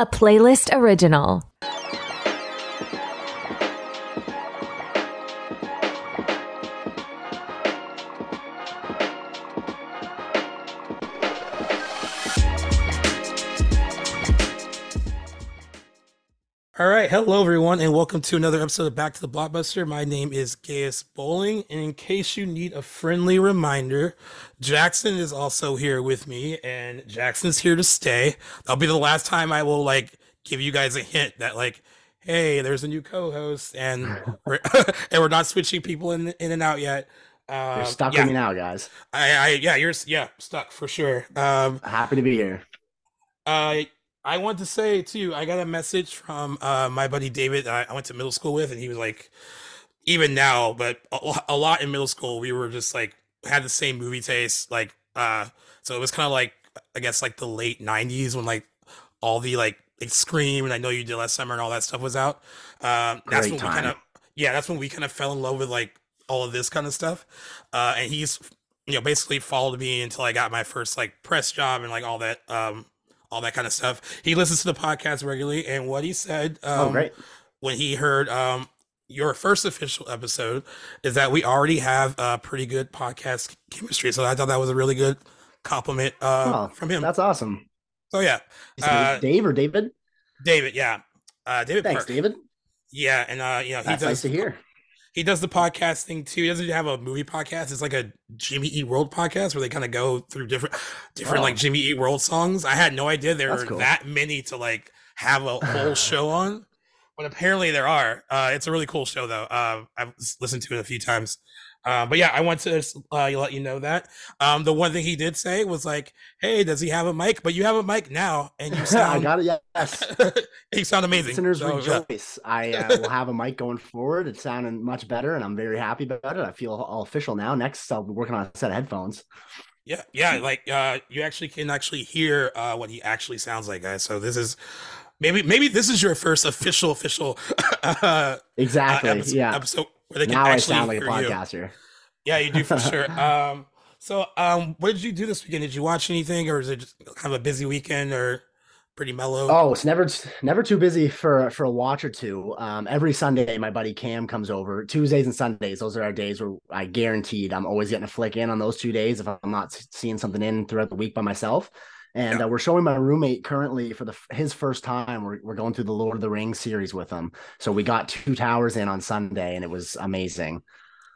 a playlist original. Hello everyone, and welcome to another episode of Back to the Blockbuster. My name is Gaius Bowling, and in case you need a friendly reminder, Jackson is also here with me, and Jackson's here to stay. That'll be the last time I will like give you guys a hint that like, hey, there's a new co-host, and we're and we're not switching people in in and out yet. You're Um, stuck yeah, with me now, guys. I, I, yeah, you're yeah stuck for sure. Um, Happy to be here. uh, I want to say too, I got a message from uh, my buddy David I, I went to middle school with, and he was like, even now, but a, a lot in middle school, we were just like had the same movie taste, like uh, so it was kind of like I guess like the late '90s when like all the like like Scream and I know you did last summer and all that stuff was out. Um, that's Great when we kind of yeah, that's when we kind of fell in love with like all of this kind of stuff. Uh, and he's you know basically followed me until I got my first like press job and like all that um all that kind of stuff. He listens to the podcast regularly, and what he said um, oh, great. when he heard um your first official episode is that we already have a pretty good podcast chemistry. So I thought that was a really good compliment uh Oh, from him. That's awesome. So yeah, uh, Dave or David? David, yeah. Uh David Thanks, Park. David. Yeah, and uh you know, he That's does nice to hear. He does the podcast thing too. He doesn't have a movie podcast. It's like a Jimmy Eat World podcast where they kind of go through different different Oh. like Jimmy Eat World songs. I had no idea there That's were cool. that many to like have a whole show on. But apparently there are. Uh it's a really cool show though. Uh I've listened to it a few times. Uh, but yeah, I want to uh, let you know that. Um, the one thing he did say was like, "Hey, does he have a mic? But you have a mic now, and you I sound got it. Yes. you sound amazing." Listeners So, yeah. rejoice. I uh, will have a mic going forward. It's sounding much better, and I'm very happy about it. I feel all official now. Next, I'll be working on a set of headphones. Yeah, yeah, like uh you actually can actually hear uh what he actually sounds like, guys. So this is maybe maybe this is your first official official uh Exactly. episode, yeah. episode where they can Now I actually sound like a hear you. podcaster. Yeah, you do for sure. Um so um what did you do this weekend? Did you watch anything or is it just kind of a busy weekend or pretty mellow? Oh, it's never never too busy for for a watch or two. Um, every Sunday, my buddy Cam comes over. Tuesdays and Sundays, those are our days where I guaranteed I'm always getting a flick in on those two days if I'm not seeing something in throughout the week by myself. And Yeah. uh, we're showing my roommate currently for the his first time. We're we're going through the Lord of the Rings series with him. So we got two towers in on Sunday, and it was amazing.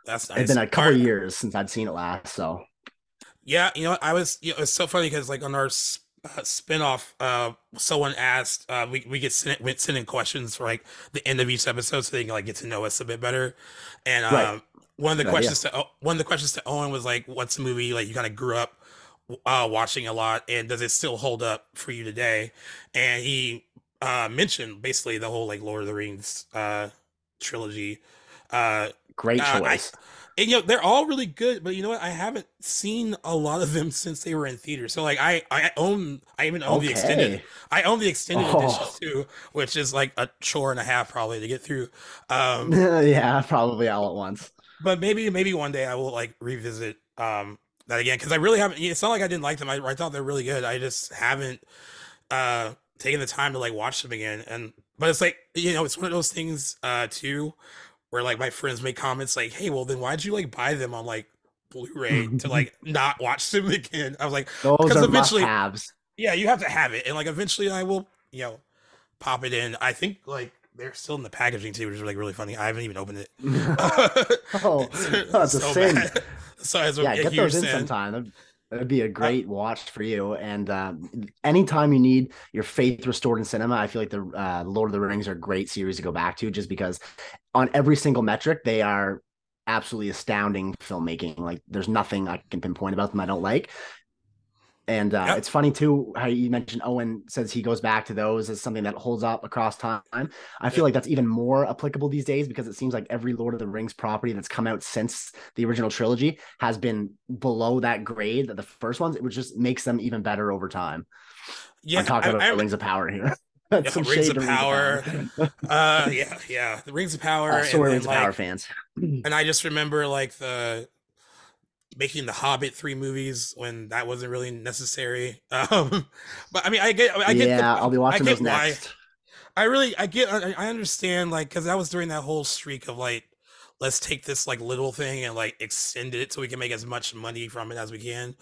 That's nice. It's been a couple years since I'd seen it last. So Yeah, you know, I was. You know, it's so funny because like on our uh, spinoff, uh, someone asked, uh, we we get sent we send in questions for like the end of each episode so they can like get to know us a bit better. And Right. um, one of the questions to one of the questions to Owen was like, "What's a movie like you kind of grew up uh, watching a lot, and does it still hold up for you today?" And he uh, mentioned basically the whole like Lord of the Rings uh, trilogy. Uh, great Uh, I- choice. and you know they're all really good but you know what i haven't seen a lot of them since they were in theaters so like i i own i even own the extended i own the extended Oh. edition too which is like a chore and a half probably to get through um yeah, probably all at once. but maybe maybe one day i will like revisit um that again because i really haven't it's not like i didn't like them I, I thought they're really good i just haven't uh taken the time to like watch them again and but it's like you know it's one of those things uh too where like my friends make comments like hey well then why'd you like buy them on like blu-ray to like not watch them again? I was like Those 'Cause are eventually- yeah you have to have it and like eventually i will you know pop it in i think like they're still in the packaging too which is like really funny i haven't even opened it Oh, that's a sin. bad. So as a, yeah, get those in sin. sometime. That'd, that'd be a great watch for you. And uh, anytime you need your faith restored in cinema, I feel like the uh, Lord of the Rings are a great series to go back to, just because on every single metric they are absolutely astounding filmmaking. Like, there's nothing I can pinpoint about them I don't like. And uh, Yep. it's funny too how you mentioned Owen says he goes back to those as something that holds up across time. I feel Yep. like that's even more applicable these days because it seems like every Lord of the Rings property that's come out since the original trilogy has been below that grade that the first ones, which just makes them even better over time. Yeah, I'm talking I- about I- Rings of Power here. Yeah, That's some Rings shade of to Power. Power. uh, yeah, yeah, the Rings of Power, Uh, and sorry, then, Rings of Power fans. and I just remember like the making the Hobbit three movies when that wasn't really necessary. Um, but I mean, I get, I get, yeah, the, I'll be watching I those why. next. I really, I get, I, I understand, like, because that was during that whole streak of like, let's take this like little thing and like extend it so we can make as much money from it as we can.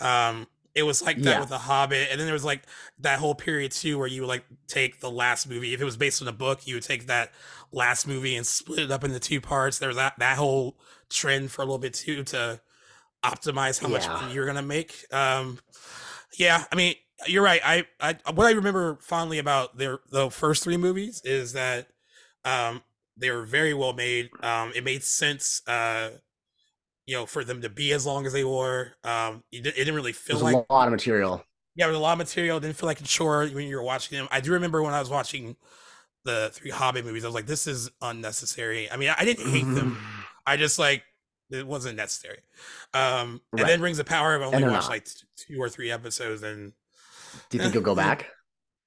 Um, it was like that Yeah. with the Hobbit, and then there was like that whole period too where you would like take the last movie. If it was based on a book, you would take that last movie and split it up into two parts. There was that that whole trend for a little bit too to optimize how much Yeah. money you're gonna make. Um, yeah, I mean, you're right. I, I what I remember fondly about their the first three movies is that um they were very well made. Um, it made sense. Uh, you know, for them to be as long as they were. Um, it, it didn't really feel like a lot of material. yeah, there was a lot of material. It didn't feel like a chore when you were watching them. I do remember when I was watching the three Hobbit movies, I was like, this is unnecessary. I mean, I didn't hate them. I just like it wasn't necessary. Um, and then Rings of Power, I've only watched not. like two or three episodes, and Do you think you'll go back?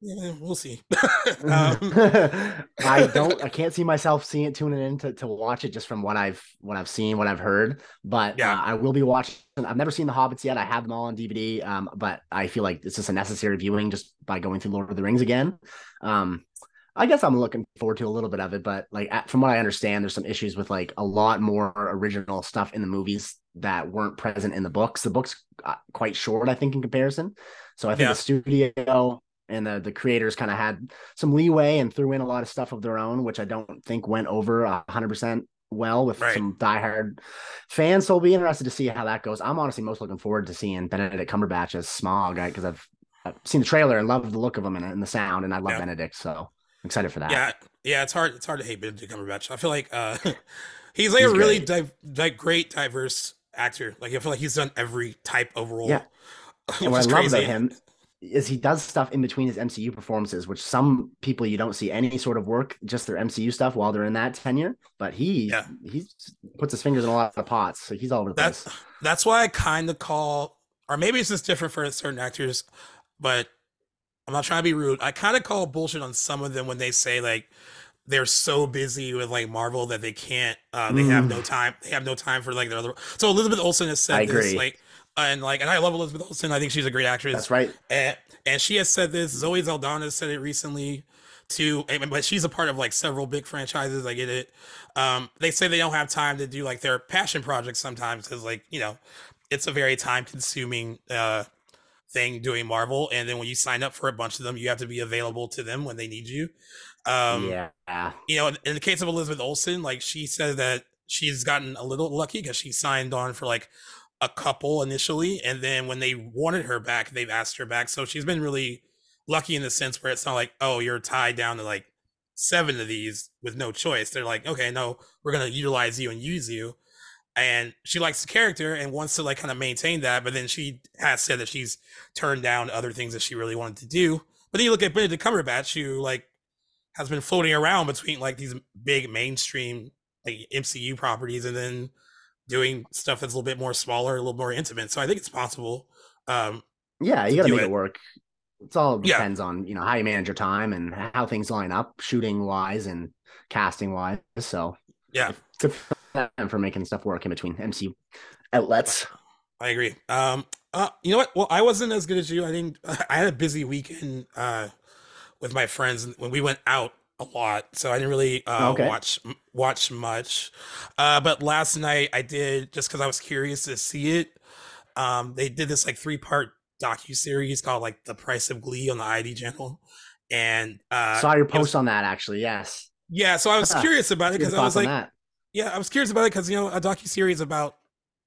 yeah, we'll see. um, I don't. I can't see myself seeing it, tuning in to, to watch it just from what I've what I've seen, what I've heard. But Yeah. uh, I will be watching. I've never seen the Hobbits yet. I have them all on DVD. Um, but I feel like it's just a necessary viewing just by going through Lord of the Rings again. Um, I guess I'm looking forward to a little bit of it, but like from what I understand, there's some issues with like a lot more original stuff in the movies that weren't present in the books. The books uh, quite short, I think, in comparison. So I think Yeah. the studio and the the creators kind of had some leeway and threw in a lot of stuff of their own, which I don't think went over hundred percent well with Right. some diehard fans. So I'll be interested to see how that goes. I'm honestly most looking forward to seeing Benedict Cumberbatch as Smaug, because I've, I've seen the trailer and loved the look of him and, and the sound, and I love Yeah. Benedict, so excited for that. yeah, yeah, it's hard. It's hard to hate Benedict Cumberbatch. I feel like uh, he's like He's a really like great diverse actor. Like I feel like he's done every type of role. Yeah. and what I is love about him is he does stuff in between his MCU performances, which some people you don't see any sort of work, just their MCU stuff while they're in that tenure. But he Yeah. he puts his fingers in a lot of pots, so he's all over the That's place. that's why I kind of call, or maybe it's just different for certain actors, but I'm not trying to be rude. I kind of call bullshit on some of them when they say like they're so busy with like Marvel that they can't, uh, they have no time, they have no time for like their other. So Elizabeth Olsen has said I this, agree. like, and like, and I love Elizabeth Olsen. I think she's a great actress. That's right. And, and she has said this. Zoe Saldana said it recently too. But she's a part of like several big franchises. I get it. Um, they say they don't have time to do like their passion projects sometimes because like you know, it's a very time consuming uh thing doing Marvel. And then when you sign up for a bunch of them, you have to be available to them when they need you. Um, yeah. you know, in, in the case of Elizabeth Olsen, like she said that she's gotten a little lucky because she signed on for like a couple initially, and then when they wanted her back, they've asked her back. So she's been really lucky in the sense where it's not like, oh, you're tied down to like seven of these with no choice. They're like, okay, no, we're gonna utilize you and use you. And she likes the character and wants to like kind of maintain that, but then she has said that she's turned down other things that she really wanted to do. But then you look at Benedict Cumberbatch, who like has been floating around between like these big mainstream like MCU properties and then doing stuff that's a little bit more smaller, a little more intimate. So I think it's possible. Um, Yeah, you got to do make it. it work. It's all Yeah. depends on you know how you manage your time and how things line up, shooting wise and casting wise. So Yeah. good them for making stuff work in between MCU outlets. I agree. Um, uh, you know what? Well, I wasn't as good as you. I didn't. I had a busy weekend uh, with my friends when we went out a lot, so I didn't really uh, Okay. watch watch much. Uh, but last night I did just because I was curious to see it. Um, they did this like three part docu series called like The Price of Glee on the ID channel, and uh, Saw your it was- post on that actually. Yes. yeah, so I was curious about it because I was like? Yeah, I was curious about it because you know a docu series about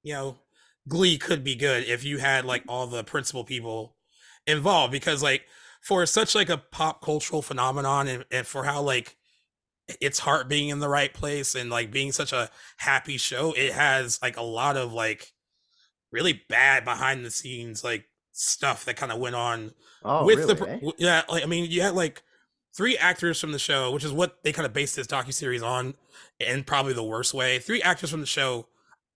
you know Glee could be good if you had like all the principal people involved because like for such like a pop cultural phenomenon and, and for how like its heart being in the right place and like being such a happy show, it has like a lot of like really bad behind the scenes like stuff that kind of went on Oh, with really? the eh? yeah like i mean you had like three actors from the show which is what they kind of based this docu-series on in probably the worst way three actors from the show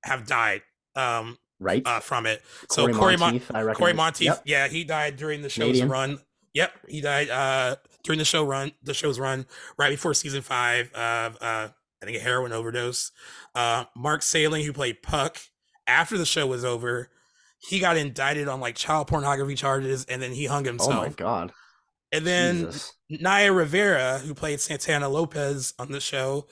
have died um right? uh from it so Corey cory, Mon- Monteith, I reckon. cory monteith Yep. yeah he died during the show's Canadian. run yep he died uh during the show run the show's run right before season five of uh i think a heroin overdose uh mark salling who played puck after the show was over, he got indicted on like child pornography charges, and then he hung himself. Oh my god! And then Jesus. Naya Rivera, who played Santana Lopez on the show,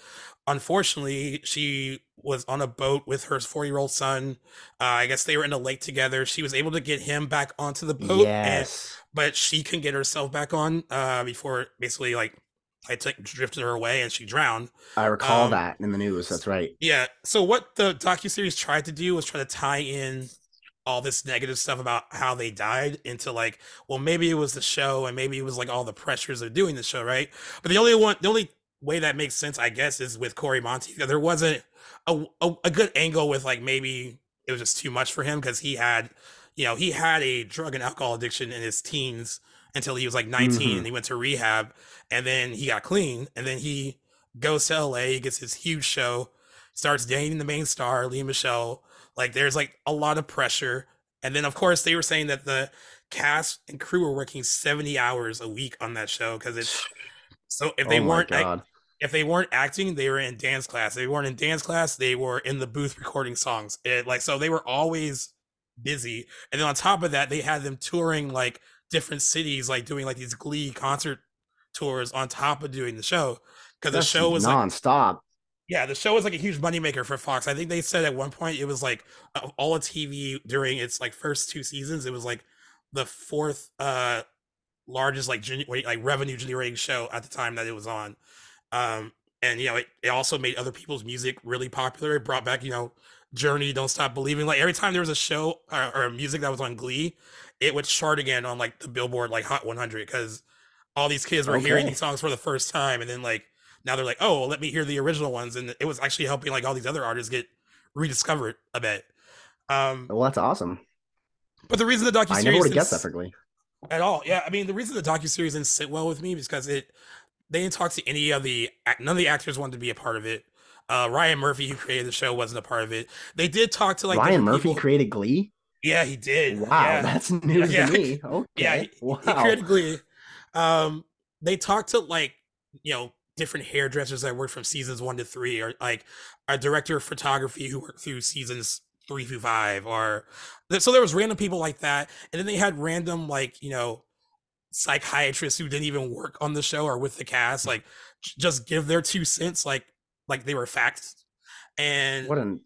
unfortunately, she was on a boat with her four year old son. Uh, I guess they were in a lake together. She was able to get him back onto the boat, yes. and, but she couldn't get herself back on uh, before basically like I took drifted her away and she drowned. I recall um, that in the news. That's right. Yeah. So what the docu series tried to do was try to tie in all this negative stuff about how they died into like, well, maybe it was the show and maybe it was like all the pressures of doing the show, right? But the only one, the only way that makes sense, I guess, is with Cory Monteith. There wasn't a, a, a good angle with like maybe it was just too much for him because he had, you know, he had a drug and alcohol addiction in his teens until he was like 19 mm-hmm. and he went to rehab and then he got clean and then he goes to LA, he gets his huge show, starts dating the main star, Lea Michele. Like there's like a lot of pressure. And then of course they were saying that the cast and crew were working 70 hours a week on that show because it's so if they oh weren't if they weren't acting, they were in dance class. If they weren't in dance class, they were in the booth recording songs. It like so they were always busy. And then on top of that, they had them touring like different cities, like doing like these Glee concert tours on top of doing the show. Because the show was nonstop. Like, yeah, the show was like a huge moneymaker for Fox. I think they said at one point it was like all of TV during its like first two seasons, it was like the fourth uh largest like gen- like revenue generating show at the time that it was on. Um, and you know, it, it also made other people's music really popular. It brought back, you know, Journey, Don't Stop Believing. Like every time there was a show or, or music that was on Glee, it would chart again on like the Billboard like Hot 100 because all these kids were okay. hearing these songs for the first time, and then like now they're like, oh, well, let me hear the original ones, and it was actually helping like all these other artists get rediscovered a bit. Um, well, that's awesome. But the reason the docu series I never would have guessed that for Glee at all. Yeah, I mean the reason the docu series didn't sit well with me is because it they didn't talk to any of the none of the actors wanted to be a part of it. Uh, Ryan Murphy, who created the show, wasn't a part of it. They did talk to like Ryan Murphy people. created Glee. Yeah, he did. Wow, yeah. that's news yeah. to me. Okay. Yeah, he, wow. he created Glee. Um, they talked to like you know different hairdressers that worked from seasons one to three, or like a director of photography who worked through seasons three through five, or so there was random people like that, and then they had random like you know psychiatrists who didn't even work on the show or with the cast, like just give their two cents, like like they were facts. And what an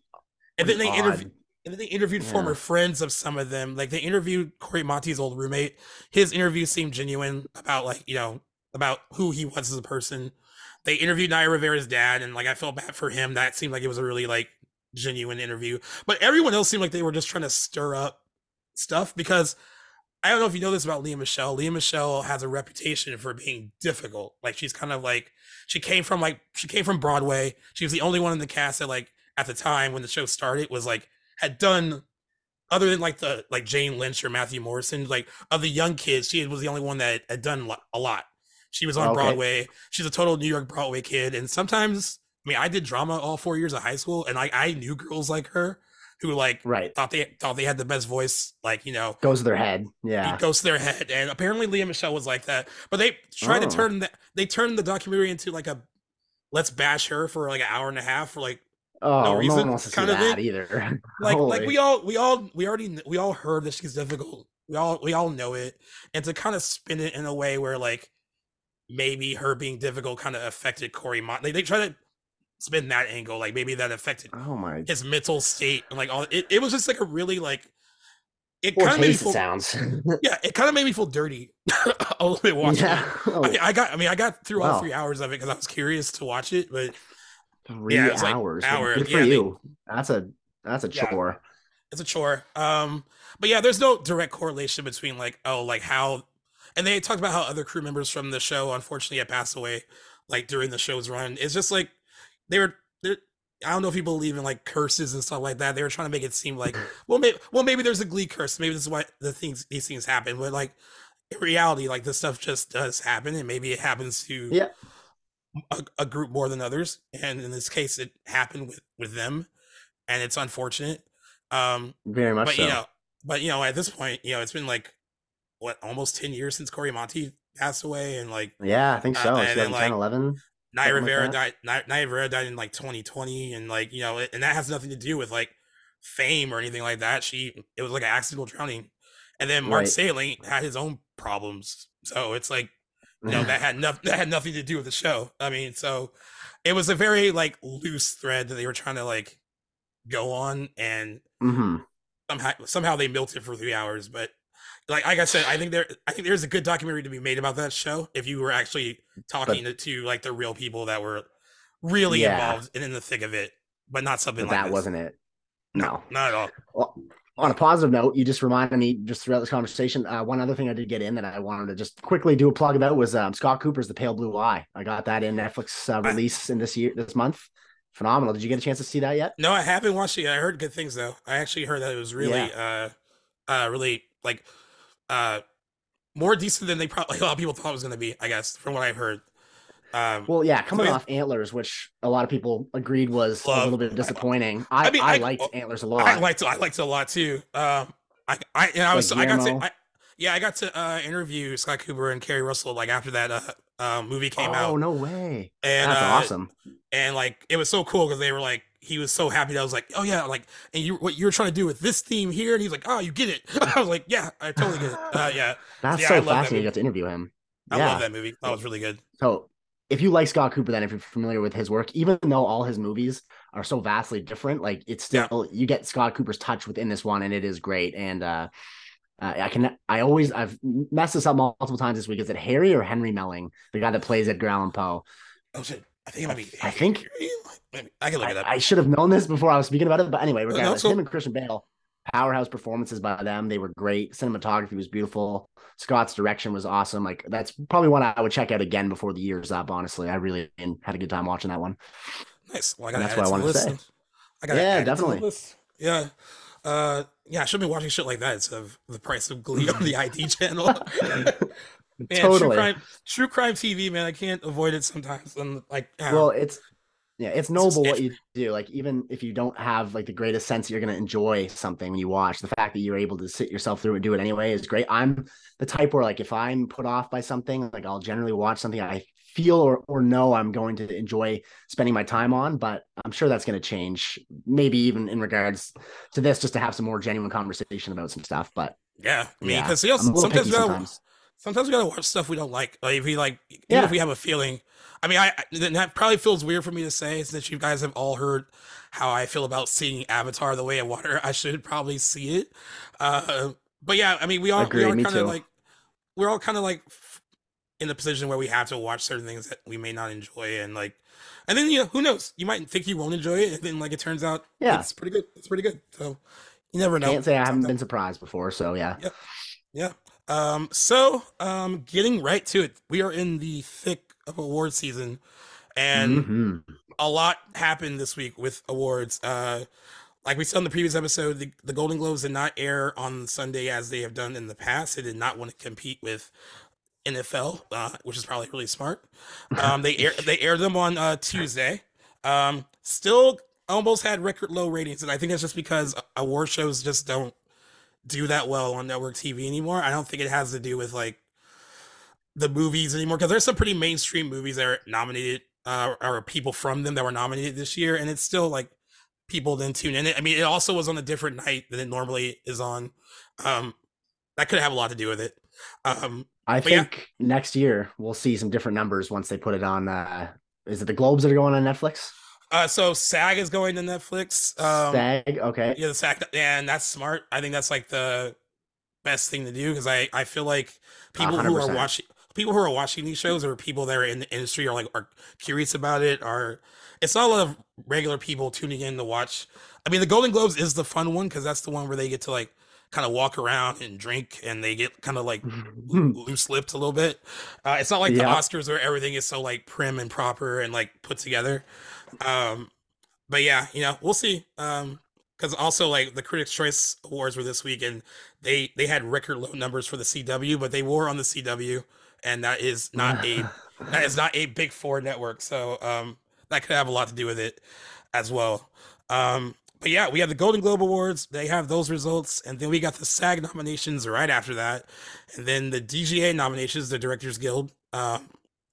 and then they interviewed and then they interviewed yeah. former friends of some of them. Like they interviewed Cory Monteith's old roommate. His interview seemed genuine about like, you know, about who he was as a person. They interviewed Naya Rivera's dad, and like I felt bad for him. That seemed like it was a really like genuine interview. But everyone else seemed like they were just trying to stir up stuff because I don't know if you know this about Lea Michele. Lea Michele has a reputation for being difficult. Like she's kind of like she came from like she came from Broadway. She was the only one in the cast that like at the time when the show started was like had done other than like the like Jane Lynch or Matthew Morrison, like of the young kids, she was the only one that had done a lot. She was on oh, okay. Broadway. She's a total New York Broadway kid, and sometimes I mean I did drama all four years of high school, and like I knew girls like her who like right thought they thought they had the best voice, like you know, goes to their head. Yeah, goes to their head. And apparently Lea Michele was like that. But they tried oh. to turn that they turned the documentary into like a let's bash her for like an hour and a half for like oh, no reason no kind of thing. either. like like we all we all we already we all heard that she's difficult. We all we all know it. And to kind of spin it in a way where like maybe her being difficult kind of affected Cory Mont. Like they try to spin that angle, like maybe that affected oh my his mental state and like all it, it was just like a really like it kind of made me feel, sounds yeah it kind of made me feel dirty a little bit watching yeah. oh. I, mean, I, got i mean i got through wow. all three hours of it because i was curious to watch it but three yeah, hours like hour. good for yeah, you they, that's a that's a chore yeah, it's a chore um but yeah there's no direct correlation between like oh like how and they talked about how other crew members from the show unfortunately had passed away like during the show's run it's just like they were I don't know if you believe in like curses and stuff like that. They were trying to make it seem like, well, maybe, well, maybe there's a Glee curse. Maybe this is why the things these things happen. But like in reality, like this stuff just does happen, and maybe it happens to yeah a, a group more than others. And in this case, it happened with with them, and it's unfortunate. Um, Very much but, so. You know, but you know, at this point, you know, it's been like what almost ten years since Cory Monteith passed away, and like yeah, I think so. Uh, and then, like, 10, 11. Naya Rivera like died. Naya Rivera died in like 2020, and like you know, and that has nothing to do with like fame or anything like that. She it was like an accidental drowning, and then Mark Right. Salling had his own problems. So it's like you know that had nothing that had nothing to do with the show. I mean, so it was a very like loose thread that they were trying to like go on, and hmm somehow somehow they milked it for three hours. But like like I said, I think there I think there's a good documentary to be made about that show if you were actually talking to, to like the real people that were really Yeah. involved and in the thick of it, but not something But like that this. wasn't it. No. not at all. Well, on a positive note, you just reminded me just throughout this conversation. Uh, one other thing I did get in that I wanted to just quickly do a plug about was um, Scott Cooper's The Pale Blue Eye. I got that in Netflix uh, I- release in this year, this month. Phenomenal. Did you get a chance to see that yet? No, I haven't watched it. yet. I heard good things though. I actually heard that it was really, uh, uh, really like, uh, more decent than they probably a lot of people thought it was going to be. I guess from what I've heard. Um, Well, yeah, coming yeah. off Antlers, which a lot of people agreed was Love. a little bit disappointing. I, I, mean, I- liked oh, Antlers a lot. I liked it. I liked it a lot too. Um, I, I, and I was, Like I got to, I, yeah, I got to uh, interview Scott Cooper and Keri Russell like after that uh, uh movie came oh, out, Oh no way. and That's uh, awesome. and like it was so cool because they were like he was so happy that I was like oh yeah like and you what you're trying to do with this theme here and he's like oh you get it I was like yeah I totally get it uh, yeah That's yeah, I so love that fascinating. You movie. got to interview him. I yeah. love that movie that was really good So if you like Scott Cooper, then if you're familiar with his work, even though all his movies are so vastly different, like it's Yeah. still you get Scott Cooper's touch within this one, and it is great. And uh, uh, I can I always I've messed this up multiple times this week. Is it Harry or Henry Melling, the guy that plays Edgar Allan Poe? oh shit I think it might be I think- maybe I can look it up I, I should have known this before I was speaking about it, but anyway, no, regardless, so- him and Christian Bale, powerhouse performances by them. They were great. Cinematography was beautiful. Scott's direction was awesome. Like that's probably one I would check out again before the year's up. Honestly, I really had a good time watching that one. nice well I that's what I wanted to list I gotta Yeah, add it to the definitely. yeah uh yeah I should be watching shit like that instead of the price of Glee on the ID channel Man, true Totally. crime, true crime TV, man. I can't avoid it sometimes. And like, well it's yeah it's noble what you do like even if you don't have like the greatest sense you're going to enjoy something when you watch the fact that you're able to sit yourself through and do it anyway is great i'm the type where like if i'm put off by something like i'll generally watch something i feel or, or know i'm going to enjoy spending my time on but i'm sure that's going to change maybe even in regards to this just to have some more genuine conversation about some stuff but yeah. I mean, yeah, because you I'm a little sometimes sometimes. Sometimes we gotta watch stuff we don't like. Like if we like, even Yeah. if we have a feeling. I mean, I that probably feels weird for me to say since you guys have all heard how I feel about seeing Avatar: The Way of Water. I should probably see it. Uh, but yeah, I mean, we all we are kind of like we're all kind of like in the position where we have to watch certain things that we may not enjoy, and like, and then you know, who knows? You might think you won't enjoy it, and then like it turns out, Yeah. it's pretty good. It's pretty good. So you never know. can't say i haven't been surprised before so yeah yeah. Um, so um getting right to it, we are in the thick of award season and Mhm. a lot happened this week with awards. Uh like we said in the previous episode, the, the Golden Globes did not air on Sunday as they have done in the past. They did not want to compete with NFL, uh, which is probably really smart. Um, they air, they aired them on uh, Tuesday. Um, still almost had record low ratings, and I think that's just because award shows just don't do that well on network TV anymore. I don't think it has to do with like the movies anymore because there's some pretty mainstream movies that are nominated uh, or people from them that were nominated this year, and it's still like people didn't tune in. I mean, it also was on a different night than it normally is on. Um, that could have a lot to do with it. Um, I But yeah. think next year we'll see some different numbers once they put it on. Uh, is it the Globes that are going on Netflix? Uh, so SAG is going to Netflix. Um, SAG, okay. Yeah, the SAG, and that's smart. I think that's like the best thing to do because I I feel like people who are watching people who are watching these shows or people that are in the industry are like are curious about it. Are it's not a lot of regular people tuning in to watch. I mean, the Golden Globes is the fun one because that's the one where they get to like kind of walk around and drink and they get kind of like loose lipped a little bit. Uh, it's not like the Oscars where everything is so like prim and proper and like put together. Um, but yeah, you know, we'll see. Um, because also like the Critics' Choice Awards were this week and they they had record low numbers for the CW, but they were on the CW, and that is not a that is not a big four network. So um, that could have a lot to do with it as well. Um, but yeah, we have the Golden Globe Awards. They have those results, and then we got the SAG nominations right after that, and then the DGA nominations, the Directors Guild. Um,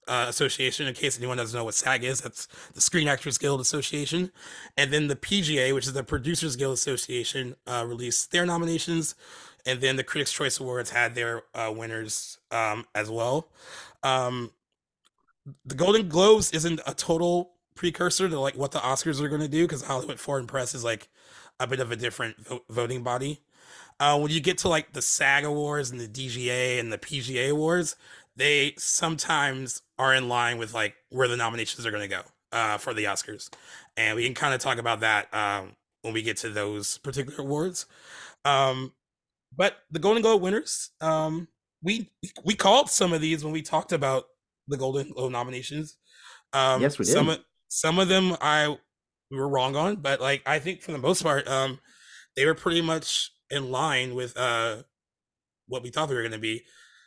uh, Association. In case anyone doesn't know what SAG is, that's the Screen Actors Guild Association, and then the PGA, which is the Producers Guild Association, uh, released their nominations, and then the Critics' Choice Awards had their uh, winners um, as well. Um, the Golden Globes isn't a total precursor to like what the Oscars are going to do because Hollywood Foreign Press is like a bit of a different vo- voting body. Uh, when you get to like the SAG Awards and the DGA and the PGA Awards, they sometimes are in line with like where the nominations are going to go uh, for the Oscars, and we can kind of talk about that um, when we get to those particular awards. Um, but the Golden Globe winners, um, we we called some of these when we talked about the Golden Globe nominations. Um, yes, we did. Some of, some of them I we were wrong on, but like I think for the most part, um, they were pretty much in line with uh what we thought they were going to be.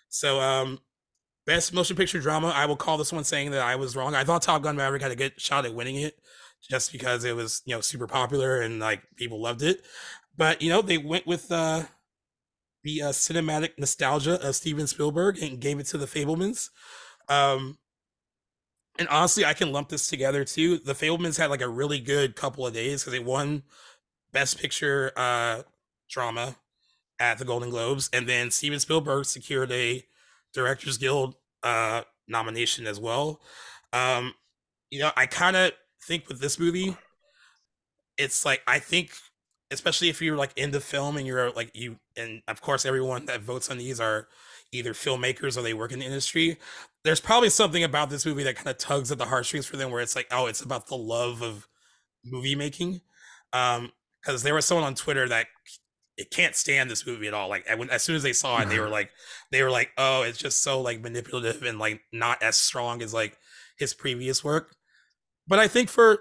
So, um, best motion picture drama, I will call this one saying that I was wrong. I thought Top Gun Maverick had a good shot at winning it, just because it was you know super popular and like people loved it. But you know they went with uh the uh, cinematic nostalgia of Steven Spielberg and gave it to the Fabelmans. Um, and honestly, I can lump this together too. The Fabelmans had like a really good couple of days because they won Best Picture uh, drama at the Golden Globes, and then Steven Spielberg secured a Directors Guild uh, nomination as well. Um, you know, I kind of think with this movie, it's like I think especially if you're like in the film and you're like you and of course everyone that votes on these are either filmmakers or they work in the industry there's probably something about this movie that kind of tugs at the heartstrings for them where it's like oh it's about the love of movie making um because there was someone on twitter that it can't stand this movie at all like when, as soon as they saw it they were like they were like oh it's just so like manipulative and like not as strong as like his previous work. But i think for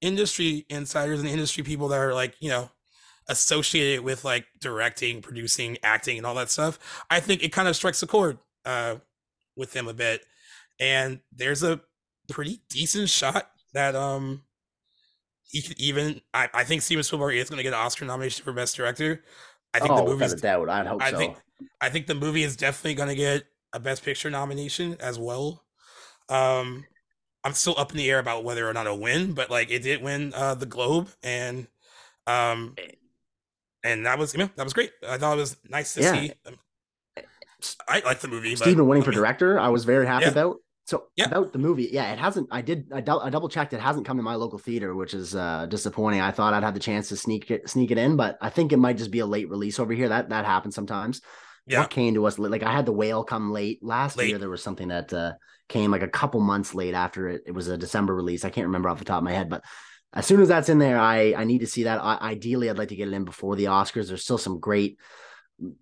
industry insiders and industry people that are like you know associated with like directing producing acting and all that stuff i think it kind of strikes a chord uh with them a bit. And there's a pretty decent shot that um even i, I think steven spielberg is going to get an oscar nomination for best director i think oh, the movie's doubt i'd hope I so think, i think the movie is definitely going to get a best picture nomination as well um I'm still up in the air about whether or not it'll win, but like it did win uh, the Globe, and um, and that was yeah, that was great. I thought it was nice to yeah. see. Um, I like the movie. Steven winning for director, I was very happy yeah. about. So yeah. about the movie, yeah, it hasn't. I did. I, I double checked. It hasn't come to my local theater, which is uh, disappointing. I thought I'd have the chance to sneak it, sneak it in, but I think it might just be a late release over here. That that happens sometimes. Yeah. What came to us like I had the whale come late last late. year. There was something that uh, came like a couple months late after it. It was a December release. I can't remember off the top of my head, but as soon as that's in there, I I need to see that. I, ideally, I'd like to get it in before the Oscars. There's still some great,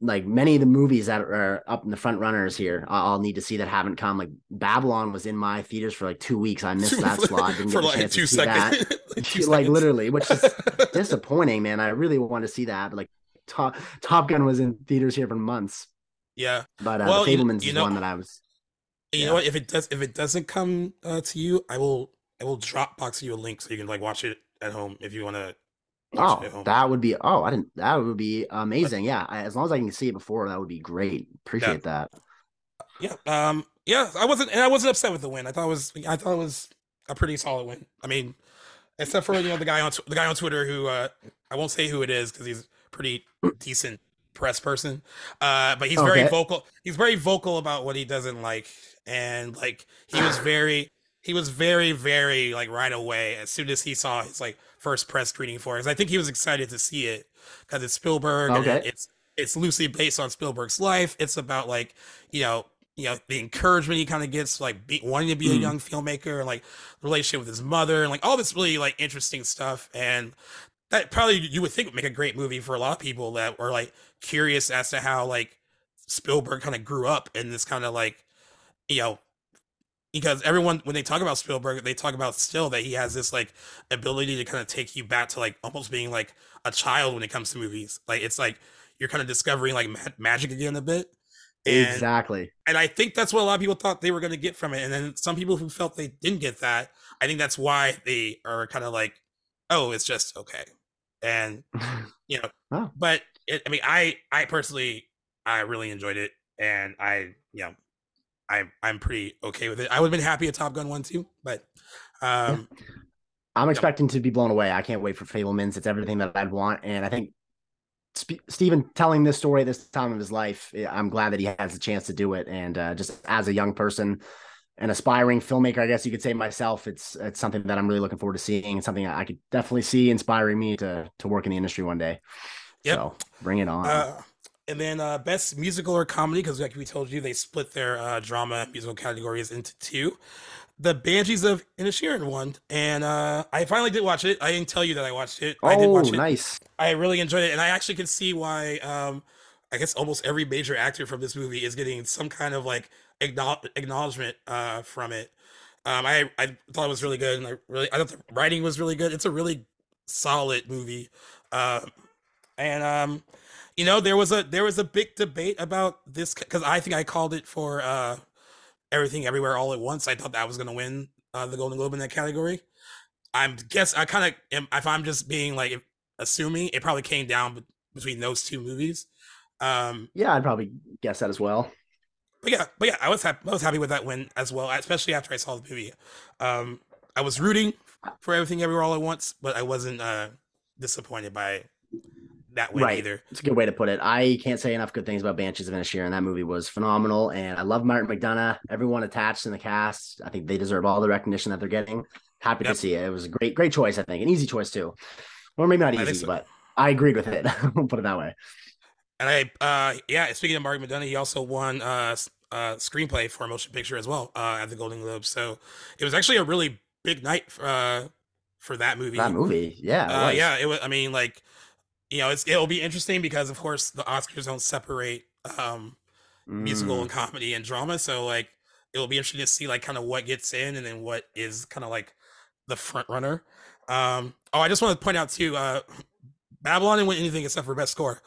like many of the movies that are up in the front runners here. I'll need to see that haven't come. Like Babylon was in my theaters for like two weeks. I missed that slot. Didn't get a like chance to see seconds. that. like literally, which is disappointing, man. I really want to see that. But like Top Top Gun was in theaters here for months. Yeah, but uh, well, the Fabelmans you, you is know, one that I was you yeah. know what? If it does, if it doesn't come uh, to you, I will, I will drop box you a link so you can like watch it at home if you want to. Oh, that would be. Oh, I didn't. That would be amazing. Yeah, as long as I can see it before, that would be great. Appreciate yeah. that. Yeah. Um. Yeah. I wasn't, and I wasn't upset with the win. I thought it was. I thought it was a pretty solid win. I mean, except for you know the guy on the guy on Twitter who uh I won't say who it is because he's pretty decent press person. Uh, but he's okay. very vocal. He's very vocal about what he doesn't like and like he was very he was very very like right away as soon as he saw his like first press screening for it. I think he was excited to see it because it's Spielberg. Okay. And it's it's loosely based on Spielberg's life. It's about like you know you know the encouragement he kind of gets like be, wanting to be mm. a young filmmaker and like relationship with his mother and like all this really like interesting stuff and that probably you would think would make a great movie for a lot of people that were like curious as to how like Spielberg kind of grew up in this kind of like you know, because everyone when they talk about Spielberg, they talk about still that he has this like ability to kind of take you back to like almost being like a child when it comes to movies. Like it's like you're kind of discovering like ma- magic again a bit. And, exactly. And I think that's what a lot of people thought they were going to get from it. And then some people who felt they didn't get that, I think that's why they are kind of like, oh, it's just okay. And you know, oh. but it, I mean, I I personally I really enjoyed it, and I you know I'm I'm pretty okay with it. I would have been happy at Top Gun one too, but um, I'm expecting to be blown away. I can't wait for Fabelmans. It's everything that I'd want, and I think Sp- Steven telling this story at this time of his life, I'm glad that he has the chance to do it. And uh, just as a young person, an aspiring filmmaker, I guess you could say myself, it's it's something that I'm really looking forward to seeing, and something I could definitely see inspiring me to to work in the industry one day. Yep. So bring it on. Uh, and then uh, best musical or comedy, because like we told you, they split their uh, drama musical categories into two. The Banshees of Inisherin won, and uh, I finally did watch it. I didn't tell you that I watched it. Oh, I did watch it. nice! I really enjoyed it, and I actually can see why. Um, I guess almost every major actor from this movie is getting some kind of like acknowledgement uh, from it. Um, I I thought it was really good, and I really I thought the writing was really good. It's a really solid movie, uh, and um, you know there was a there was a big debate about this because I think I called it for uh, everything everywhere all at once. I thought that was going to win uh, the Golden Globe in that category. I'm guess I kind of if I'm just being like assuming it probably came down between those two movies. Um, yeah, I'd probably guess that as well but yeah, but yeah, I was happy. I was happy with that win as well, especially after I saw the movie. Um, I was rooting for everything everywhere all at once, but I wasn't uh, disappointed by that win right. either. It's a good way to put it. I can't say enough good things about Banshees of Inisherin. That movie was phenomenal, and I love Martin McDonagh. Everyone attached in the cast, I think they deserve all the recognition that they're getting. Happy yep. to see it. It was a great, great choice. I think an easy choice too, or maybe not easy, so. but I agreed with it. We'll put it that way. And I, uh, yeah, speaking of Martin McDonagh, he also won uh, uh, screenplay for a motion picture as well uh, at the Golden Globes. So it was actually a really big night uh, for that movie. That movie, yeah, it uh, yeah. It was. I mean, like, you know, it's it'll be interesting because, of course, the Oscars don't separate um, mm. musical and comedy and drama. So like, it'll be interesting to see like kind of what gets in and then what is kind of like the front runner. Um, oh, I just want to point out too, uh, Babylon didn't win anything except for best score.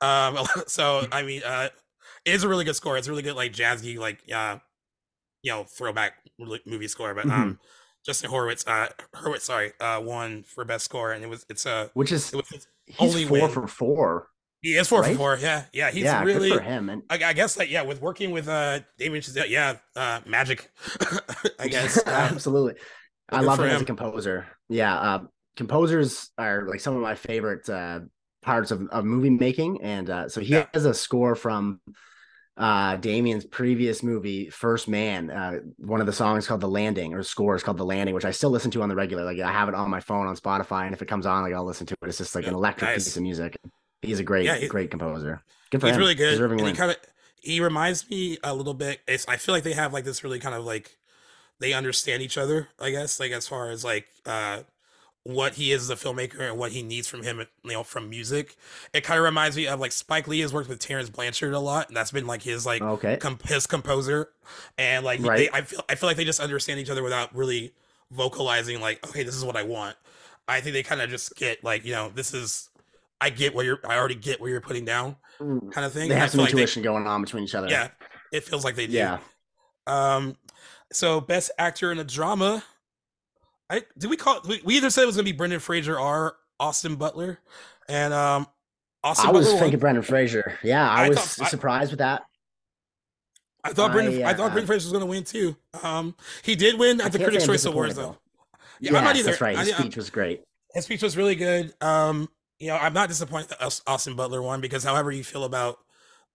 Um, so I mean, uh, it is a really good score. It's a really good like jazzy like uh, you know throwback movie score. But mm-hmm. um, Justin Horowitz, uh, Hurwitz, sorry, uh, won for best score, and it was it's a uh, which is it was only four win. for four. He is four right? for four. Yeah, yeah. He's yeah, really good for him. And I, I, guess like yeah, with working with uh Damien Chazelle, yeah, uh, magic. I guess uh, absolutely. I love him, him, as a composer. Yeah, uh, composers are like some of my favorite uh, parts of, of movie making, and uh, so he yeah. has a score from uh Damien's previous movie First Man uh one of the songs called The Landing or score is called The Landing which I still listen to on the regular. Like I have it on my phone on Spotify and if it comes on like I'll listen to it. It's just like an electric nice. piece of music. He's a great yeah, great composer. Good for he's him. really good and he kind of he reminds me a little bit it's I feel like they have like this really kind of like they understand each other I guess like as far as like uh what he is as a filmmaker and what he needs from him, you know, from music. It kind of reminds me of like Spike Lee has worked with Terence Blanchard a lot, and that's been like his like okay comp- his composer, and like right. they, I feel I feel like they just understand each other without really vocalizing like, okay, this is what I want. I think they kind of just get like, you know, this is I get what you're I already get what you're putting down, mm. kind of thing. They have some intuition like they, going on between each other. Yeah, it feels like they do. Yeah. Um, so best actor in a drama. I did we call we, we either said it was gonna be Brendan Fraser or Austin Butler, and um, Austin. I was Butler thinking won. Brendan Fraser. Yeah, I, I was thought, surprised I, with that. I thought Brendan. I, uh, I thought Brendan Fraser was gonna win too. Um, he did win at the Critics' Choice Awards though. Yeah, yes, I'm not either. That's right. His speech was great. His speech was really good. Um, you know, I'm not disappointed that Austin Butler won because however you feel about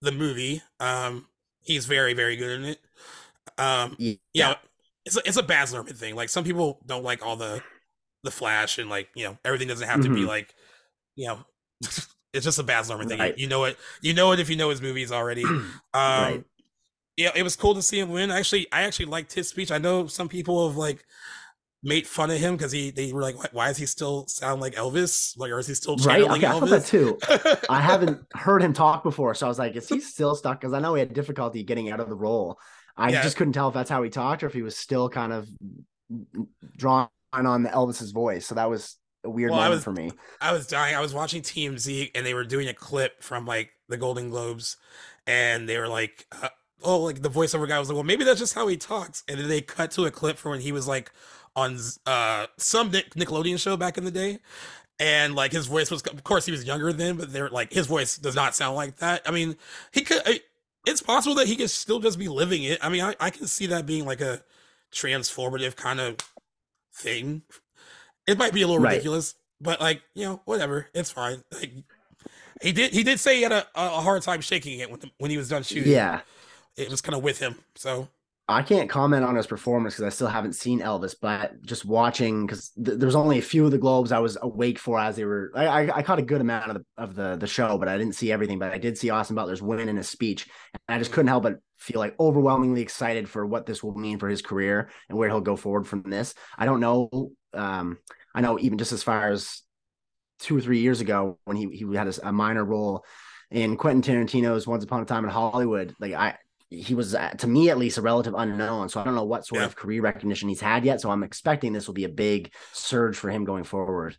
the movie, um, he's very, very good in it. Um, yeah. You know, it's a, it's a Baz Luhrmann thing. Like some people don't like all the the flash and like you know everything doesn't have mm-hmm. to be mm-hmm. like you know it's just a Baz Luhrmann thing. Right. You, know it. You know it if you know his movies already. Um, right. Yeah, it was cool to see him win. Actually, I actually liked his speech. I know some people have like made fun of him because he they were like, why, does he still sound like Elvis? Like, or is he still channeling right? Okay, Elvis? I thought that too. I haven't heard him talk before, so I was like, is he still stuck? Because I know he had difficulty getting out of the role. I yeah. just couldn't tell if that's how he talked or if he was still kind of drawing on the Elvis's voice. So that was a weird well, moment was, for me. I was dying. I was watching TMZ and they were doing a clip from like the Golden Globes, and they were like, uh, "Oh, like the voiceover guy was like, well, maybe that's just how he talks." And then they cut to a clip from when he was like on uh some Nickelodeon show back in the day, and like his voice was, of course, he was younger then, but they're like his voice does not sound like that. I mean, he could it's possible that he could still just be living it. I mean, I, I can see that being like a transformative kind of thing. It might be a little Right. ridiculous, but like you know, whatever, it's fine. Like he did, he did say he had a, a hard time shaking it when when he was done shooting. Yeah. it was kind of with him. So I can't comment on his performance because I still haven't seen Elvis, but just watching because th- there's only a few of the globes I was awake for as they were. I, I, I caught a good amount of the of the the show, but I didn't see everything. But I did see Austin Butler's win in his speech, and I just couldn't help but feel like overwhelmingly excited for what this will mean for his career and where he'll go forward from this. I don't know. Um, I know even just as far as two or three years ago when he he had a, a minor role in Quentin Tarantino's Once Upon a Time in Hollywood, like I he was uh, to me at least a relative unknown so i don't know what sort Yeah. of career recognition he's had yet so i'm expecting this will be a big surge for him going forward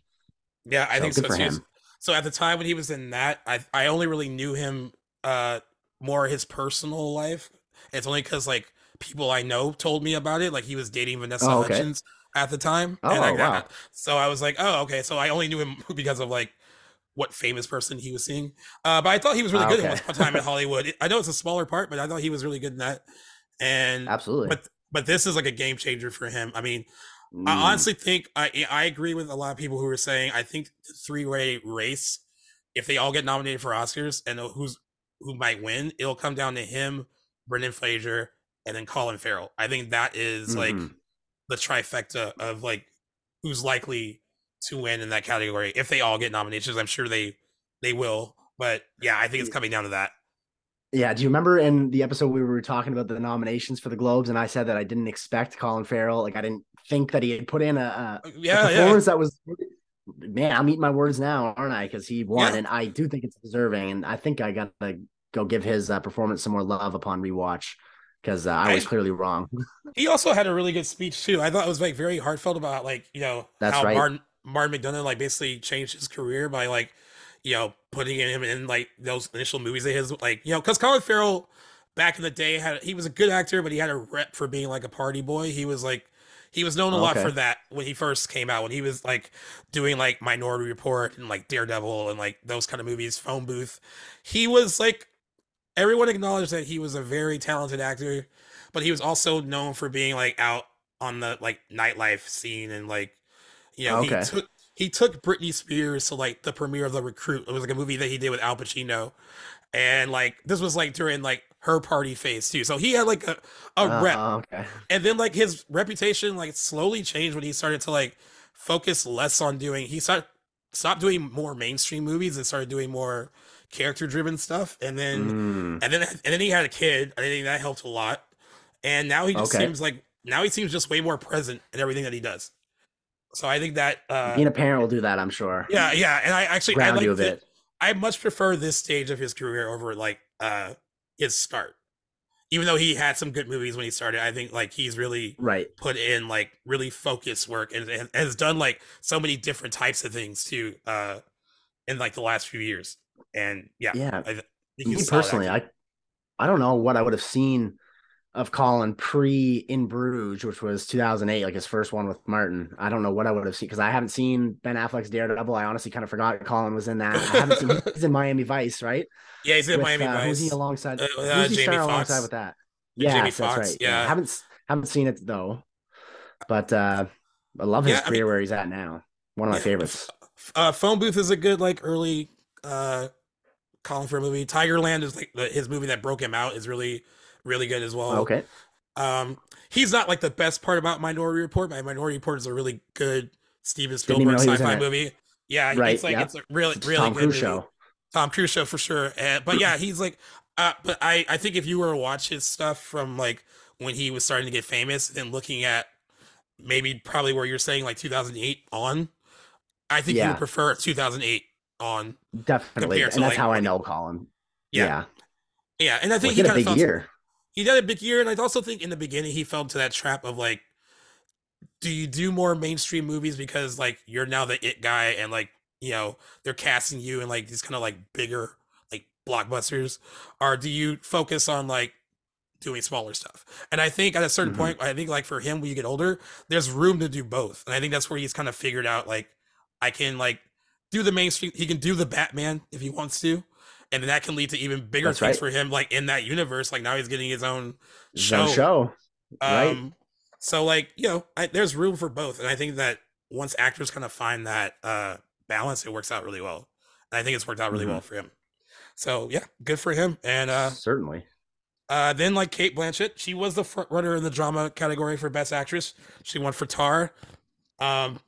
yeah, I So think so for him. So at the time when he was in that, I I only really knew him uh more his personal life. It's only because like people I know told me about it. Like he was dating Vanessa Oh, okay. Hudgens at the time. Oh, and I, wow. So I was like, oh, okay. So I only knew him because of like what famous person he was seeing. Uh, but I thought he was really Ah, good in okay. Once Time in Hollywood. I know it's a smaller part, but I thought he was really good in that. And absolutely but but this is like a game changer for him. I mean, Mm, I honestly think I I agree with a lot of people who are saying I think the three way race, if they all get nominated for Oscars and who's who might win, it'll come down to him, Brendan Fraser, and then Colin Farrell. I think that is like Mhm. the trifecta of like who's likely to win in that category if they all get nominations. I'm sure they they will, but yeah, I think it's coming down to that. yeah do you remember in the episode we were talking about the nominations for the globes and i said that i didn't expect colin farrell like i didn't think that he had put in a, a, a Yeah, yeah. performance that was man i'm eating my words now aren't i because he won Yeah. and i do think it's deserving and i think i gotta go give his uh, performance some more love upon rewatch because uh, i was I- clearly wrong He also had a really good speech too. I thought it was like very heartfelt about like you know That's how right. Martin Martin McDonagh like basically changed his career by like you know putting him in like those initial movies of his like you know because Colin Farrell back in the day had he was a good actor but he had a rep for being like a party boy. He was like he was known a lot Okay. for that when he first came out when he was like doing like Minority Report and like Daredevil and like those kind of movies, Phone Booth. He was like everyone acknowledged that he was a very talented actor, but he was also known for being like out on the like nightlife scene and like you know Okay. he took he took Britney Spears to like the premiere of The Recruit. It was like a movie that he did with Al Pacino, and like this was like during like her party phase too. So he had like a a Uh, rep, okay and then like his reputation like slowly changed when he started to like focus less on doing he started stopped doing more mainstream movies and started doing more character driven stuff and then Mm, and then and then he had a kid i think that helped a lot and now he just Okay. seems like now he seems just way more present in everything that he does so i think that uh being a parent will do that i'm sure yeah yeah and i actually i like you a the- bit I much prefer this stage of his career over like uh his start. Even though he had some good movies when he started, I think like he's really right put in like really focused work and, and has done like so many different types of things too uh in like the last few years. And yeah, yeah I me personally, actor. I I don't know what I would have seen of Colin pre in Bruges, which was 2008, like his first one with Martin. I don't know what I would have seen because I haven't seen Ben Affleck's Daredevil. I honestly kind of forgot Colin was in that. I haven't seen he's in Miami Vice, right? yeah, he's in With, Miami uh, Vice. Who's he alongside? Uh, who's uh, he Jamie starring alongside with that? Jamie that's Foxx, right. yeah. haven't haven't seen it though, but uh, I love his Yeah, I career mean- where he's at now. One of my Yeah, favorites. uh phone booth is a good like early uh Colin a movie. Tigerland is like the, his movie that broke him out is really really good as well. Okay, Um, he's not like the best part about Minority Report. My Minority Report is a really good Steven Spielberg know he was in sci-fi movie. Yeah, Right, it's like yeah. it's a really It's really Tom good Cruise movie. show. Tom Cruise show for sure. Uh, but yeah, he's like, uh, but I I think if you were to watch his stuff from like when he was starting to get famous, and looking at maybe probably where you're saying like 2008 on, I think you would prefer 2008 on. Definitely, and that's like, how I know Colin. Yeah. yeah. Yeah, and I Well, think he he a kind of year. He had a big year, and I also think in the beginning he fell into that trap of like, do you do more mainstream movies because like you're now the it guy and like you know they're casting you in like these kind of like bigger like blockbusters, or do you focus on like doing smaller stuff? And I think at a certain Mhm. point, I think like for him when you get older, there's room to do both, and I think that's where he's kind of figured out like I can like do the mainstream. He can do the Batman if he wants to, and then that can lead to even bigger That's things right. for him. Like in that universe, like now he's getting his own His own show. show. Right. Um, so like you know, I, there's room for both, and I think that once actors kind of find that uh balance, it works out really well. And I think it's worked out really Mhm. well for him. So yeah, good for him. And uh, Certainly. uh, then like Cate Blanchett, she was the front runner in the drama category for Best Actress. She won for Tar. Um,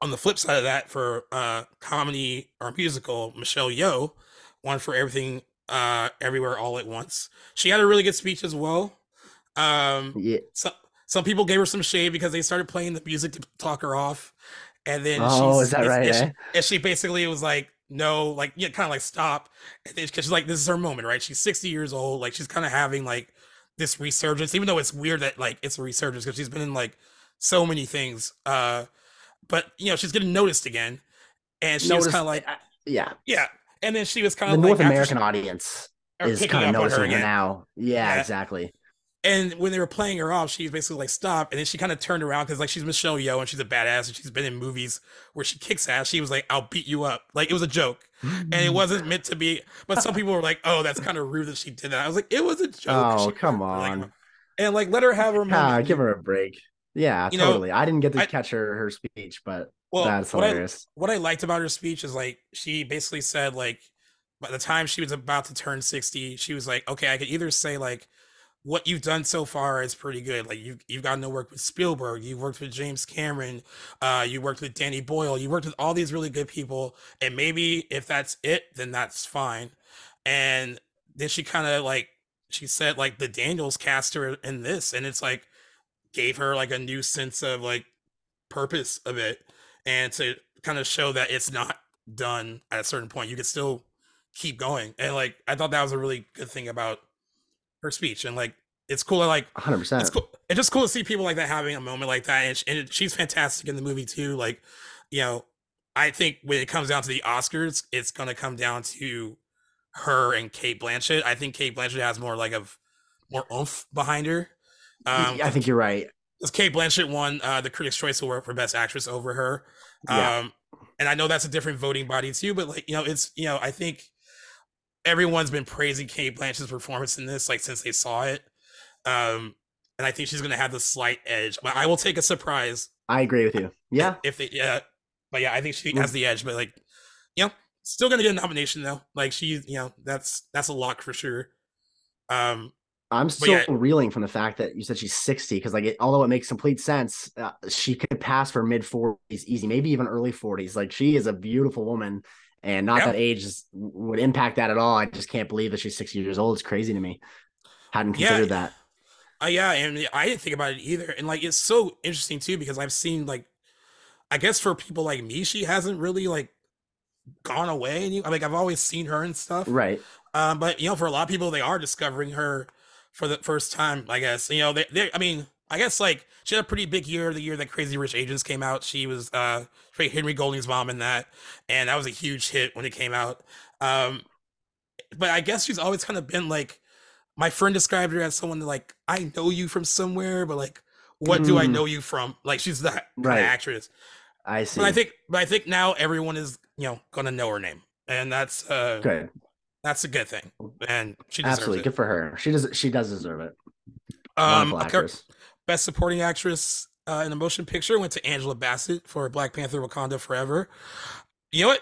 on the flip side of that, for uh, comedy or musical, Michelle Yeoh won for Everything uh, Everywhere All at Once. She had a really good speech as well. Um, Yeah. some some people gave her some shade because they started playing the music to talk her off, and then Oh, is that right? And, she, eh? and she basically was like, "No, like yeah, kind of like stop," because she's like, "This is her moment, right?" She's sixty years old, like she's kind of having like this resurgence, even though it's weird that like it's a resurgence because she's been in like so many things. Uh, but you know, she's getting noticed again, and she was kind of like, I- yeah. yeah, and then she was kind The of North like, after American she- audience is kind of her noticing her now. Yeah, Yeah. exactly. And when they were playing her off, she was basically like, stop. And then she kind of turned around because, like, she's Michelle Yeoh and she's a badass and she's been in movies where she kicks ass. She was like, I'll beat you up. Like, it was a joke. And it wasn't meant to be. But some people were like, oh, that's kind of rude that she did that. I was like, it was a joke. Oh, She- come like, on. and like, let her have her Ah, moment. give her a break. Yeah, You know, totally. I didn't get to I- catch her her speech, but well, that's what I, hilarious. what I liked about her speech is like, she basically said, like, by the time she was about to turn 60, she was like, okay, I could either say, like, what you've done so far is pretty good. Like you've you've gotten to work with Spielberg, you've worked with James Cameron, uh, you worked with Danny Boyle, you worked with all these really good people, and maybe if that's it, then that's fine. And then she kind of like she said like the Daniels cast her in this, and it's like gave her like a new sense of like purpose of it, and to kind of show that it's not done at a certain point. You can still keep going, and like I thought that was a really good thing about her speech, and like it's cool to like 100%. it's cool. It's just cool to see people like that having a moment like that, and, sh- and she's fantastic in the movie too. Like, you know, I think when it comes down to the Oscars, it's gonna come down to her and Cate Blanchett. I think Cate Blanchett has more like of more oomph behind her. Um, I think you're right. because Cate Blanchett won uh, the Critics' Choice Award for Best Actress over her. Yeah. Um, and I know that's a different voting body too, but like you know, it's you know, I think everyone's been praising Cate Blanchett's performance in this like since they saw it. Um, and I think she's gonna have the slight edge. But I will take a surprise I agree with you. Yeah. if they yeah. But yeah, I think she Mm. has the edge. But like, you know, still gonna get a nomination though. Like she, you know, that's that's a lock for sure. Um, I'm still yeah- reeling from the fact that you said she's 60 because, like, it, although it makes complete sense, uh, she could pass for mid 40s easy, maybe even early 40s. Like, she is a beautiful woman, and not Yeah. that age is, would impact that at all. I just can't believe that she's 60 years old. It's crazy to me. Hadn't Yeah. considered that. Uh, yeah, and I didn't think about it either. And like, it's so interesting too because I've seen like, I guess for people like me, she hasn't really like gone away. And you, like, I've always seen her and stuff. Right. Um, but you know, for a lot of people, they are discovering her for the first time. I guess you know, they, they I mean, I guess like she had a pretty big year. The year that Crazy Rich Asians came out, she was uh played Henry Golding's mom in that, and that was a huge hit when it came out. Um, but I guess she's always kind of been like my friend described her as someone that, like I know you from somewhere, but like what do I Mm. know you from? Like she's that Right. actress. I see. But I think, but I think now everyone is you know gonna know her name, and that's uh good. That's a good thing, and she deserves Absolutely. it. Good for her. She does, she does deserve it. Um, a best supporting actress uh, in a motion picture went to Angela Bassett for Black Panther: Wakanda Forever. You know what?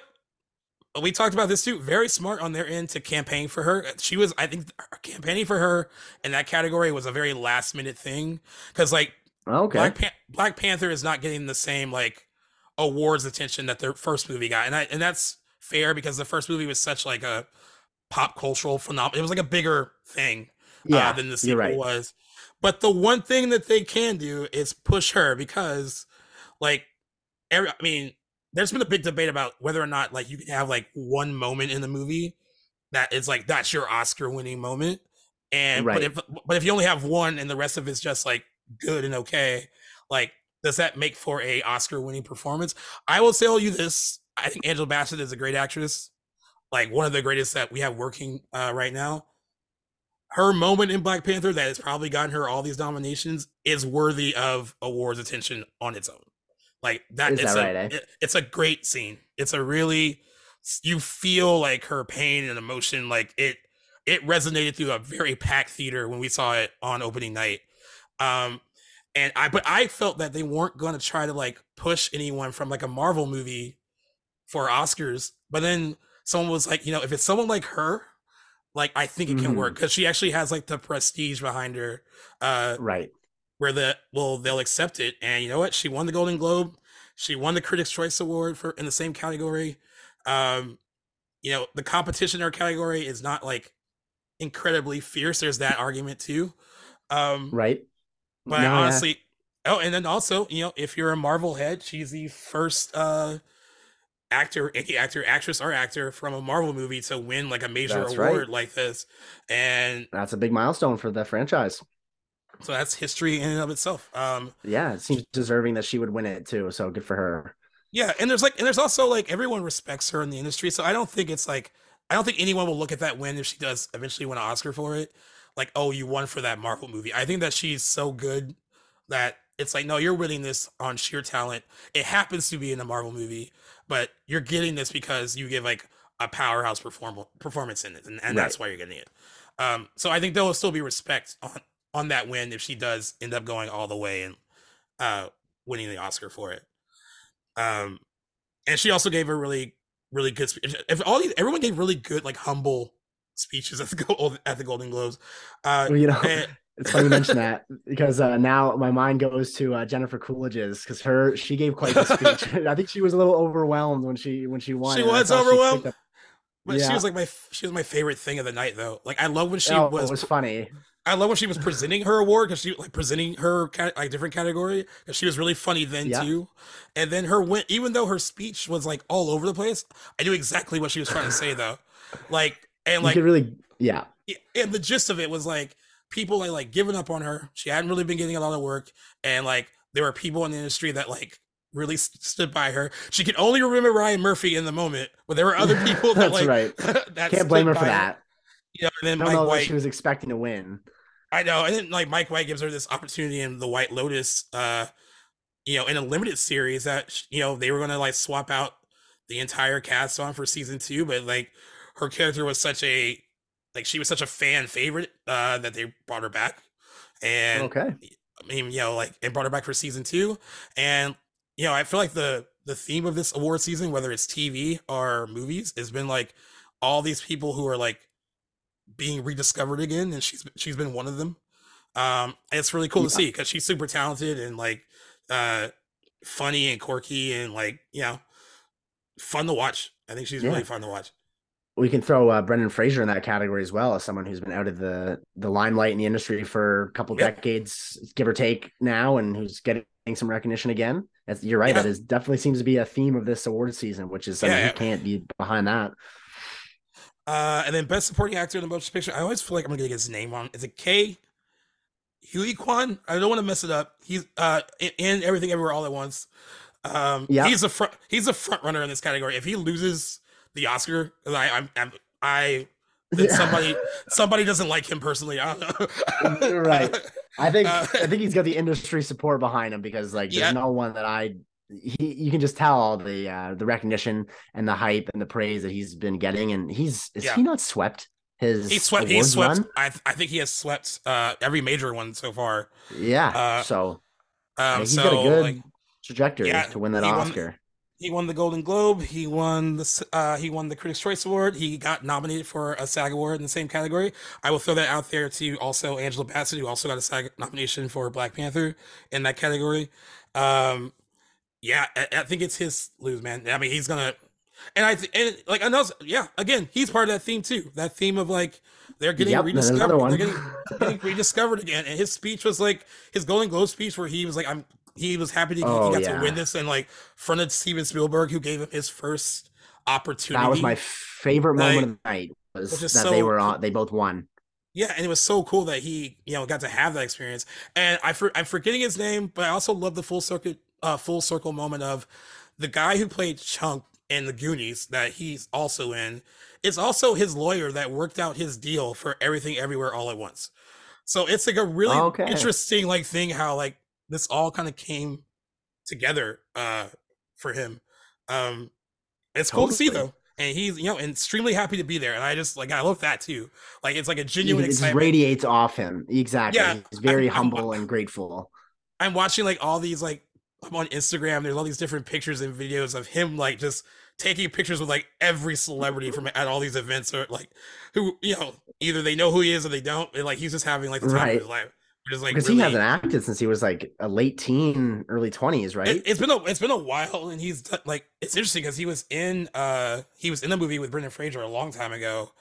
We talked about this too. Very smart on their end to campaign for her. She was, I think, campaigning for her in that category was a very last minute thing because, like, Okay. Black Pan- Black Panther is not getting the same like awards attention that their first movie got, and I and that's fair because the first movie was such like a pop cultural phenomenon. It was like a bigger thing yeah. uh, than the sequel right. was. But the one thing that they can do is push her because, like, every, I mean, there's been a big debate about whether or not like you can have like one moment in the movie that is like that's your Oscar-winning moment, and but if but if you only have one and the rest of it's just like good and okay, like does that make for a Oscar-winning performance? I will tell you this: I think Angela Bassett is a great actress, like one of the greatest that we have working uh, right now her moment in Black Panther that has probably gotten her all these nominations is worthy of awards attention on its own. Like that Is it's that a right, eh? it- it's a great scene. It's a really you feel like her pain and emotion, like it it resonated through a very packed theater when we saw it on opening night. Um, and I but I felt that they weren't going to try to like push anyone from like a Marvel movie for Oscars, but then someone was like, you know, if it's someone like her, like I think it can mm-hmm. work because she actually has like the prestige behind her, uh, right? Where the well they'll accept it, and you know what? She won the Golden Globe, she won the Critics' Choice Award for in the same category. Um, you know, the competition in our category is not like incredibly fierce. There's that argument too. Um, right. But no, honestly, yeah. oh, and then also, you know, if you're a Marvel head, she's the first uh actor, any actor, actress, or actor from a Marvel movie to win like a major that's award right. like this. And that's a big milestone for the franchise. So that's history in and of itself. Um yeah, it seems deserving that she would win it too. So good for her. Yeah, and there's like and there's also like everyone respects her in the industry. So I don't think it's like I don't think anyone will look at that win if she does eventually win an Oscar for it. Like, oh, you won for that Marvel movie. I think that she's so good that it's like, no, you're winning this on sheer talent. It happens to be in a Marvel movie, but you're getting this because you give like a powerhouse perform- performance in it, and, and right. that's why you're getting it. Um, so I think there will still be respect on on that win if she does end up going all the way and uh, winning the Oscar for it. Um, and she also gave a really really good speech. If all these, everyone gave really good, like humble speeches at the at the Golden Globes. Uh, well, you know, and, it's funny you mention that because uh, now my mind goes to uh, Jennifer Coolidge's because her she gave quite the speech. I think she was a little overwhelmed when she when she won. She was overwhelmed. She but yeah. she was like my she was my favorite thing of the night though. Like I love when she oh, was. It was funny. I love when she was presenting her award because she like presenting her like different category because she was really funny then too, and then her went even though her speech was like all over the place. I knew exactly what she was trying to say though, like and like really yeah. And the gist of it was like people like like giving up on her. She hadn't really been getting a lot of work, and like there were people in the industry that like really stood by her. She could only remember Ryan Murphy in the moment, but there were other people that like right. that can't blame her for that. You know, and then Mike White, she was expecting to win. I know, and then like Mike White gives her this opportunity in the White Lotus, uh, you know, in a limited series that you know they were going to like swap out the entire cast on for season two, but like her character was such a like she was such a fan favorite uh that they brought her back, and okay, I mean, you know, like and brought her back for season two, and you know, I feel like the the theme of this award season, whether it's TV or movies, has been like all these people who are like being rediscovered again, and she's she's been one of them. Um, it's really cool yeah. to see because she's super talented and like uh funny and quirky and like you know fun to watch. I think she's yeah. really fun to watch. We can throw uh, Brendan Fraser in that category as well as someone who's been out of the the limelight in the industry for a couple yep. decades, give or take now, and who's getting some recognition again. That's, you're right. Yeah. That is definitely seems to be a theme of this award season, which is something yeah, you can't be behind that. Uh, and then best supporting actor in the motion picture. I always feel like I'm gonna get his name wrong. Is it Ke Huy Quan? I don't want to mess it up. He's uh in, in, Everything Everywhere All at Once. Um, yeah, he's a front. He's a front runner in this category. If he loses the Oscar, I I'm, I'm I yeah. somebody somebody doesn't like him personally. I right. I think uh, I think he's got the industry support behind him because like there's yeah. no one that I he you can just tell all the uh the recognition and the hype and the praise that he's been getting and he's is yeah. he not swept his he swept he swept run? I I think he has swept uh every major one so far. Yeah. Uh, so um he's so, got a good like, trajectory to win that Oscar. Won, he won the Golden Globe. He won the uh, he won the Critics' Choice Award. He got nominated for a SAG award in the same category. I will throw that out there to also Angela Bassett, who also got a SAG nomination for Black Panther in that category. Um, yeah, I, I think it's his lose, man. I mean, he's gonna, and I th- and like I know, yeah. Again, he's part of that theme too. That theme of like they're getting yep, rediscovered. They're getting, getting rediscovered again. And his speech was like his Golden Globe speech, where he was like, "I'm he was happy to oh, he got yeah. to win this and like fronted Steven Spielberg, who gave him his first opportunity. That was my favorite moment like, of the night. Was that so, they were on, they both won. Yeah, and it was so cool that he you know got to have that experience. And I for, I'm forgetting his name, but I also love the full circuit uh, full circle moment of the guy who played Chunk in the Goonies that he's also in. It's also his lawyer that worked out his deal for everything everywhere all at once. So it's like a really okay. interesting like thing how like this all kind of came together uh for him. Um it's totally. cool to see though. and he's you know extremely happy to be there, and I just like I love that too. Like it's like a It genuine excitement. radiates off him. Exactly. Yeah, He's very I'm- I'm- humble and grateful. I'm watching like all these like I'm on Instagram. There's all these different pictures and videos of him like just taking pictures with like every celebrity from at all these events or like who you know either they know who he is or they don't. And like he's just having like the time Right. of his life. Like Because really, he hasn't acted since he was like a late teen, early twenties, right? It, has been a it's been a while, and he's done- like it's interesting because he was in uh he was in a movie with Brendan Fraser a long time ago.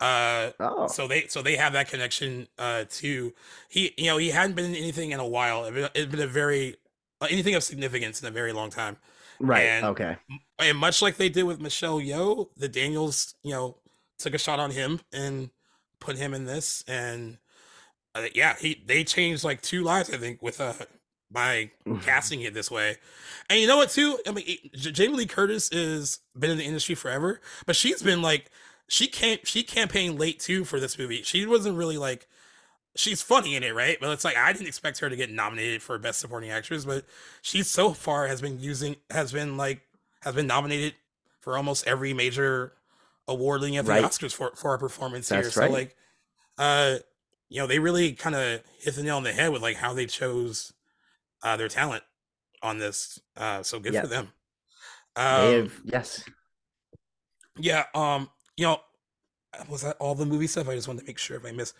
Uh, oh, so they so they have that connection uh too. He you know he hadn't been in anything in a while. It's been, been a very uh, anything of significance in a very long time. right. and- okay. And much like they did with Michelle Yeoh, the Daniels you know took a shot on him and put him in this, and uh, yeah, he they changed like two lives I think with uh by casting it this way. And you know what too? I mean, it- Jamie Lee Curtis is been in the industry forever, but she's been like she can't she campaigned late too for this movie. She wasn't really like she's funny in it, right? But it's like I didn't expect her to get nominated for best supporting actress, but she so far has been using has been like has been nominated for almost every major award leading at the Right. Oscars for for her performance here. That's So like uh you know, they really kind of hit the nail on the head with like how they chose uh their talent on this. Uh so good for them. Um, have, yes. yeah, um, you know, was that all the movie stuff? I just wanted to make sure if I missed.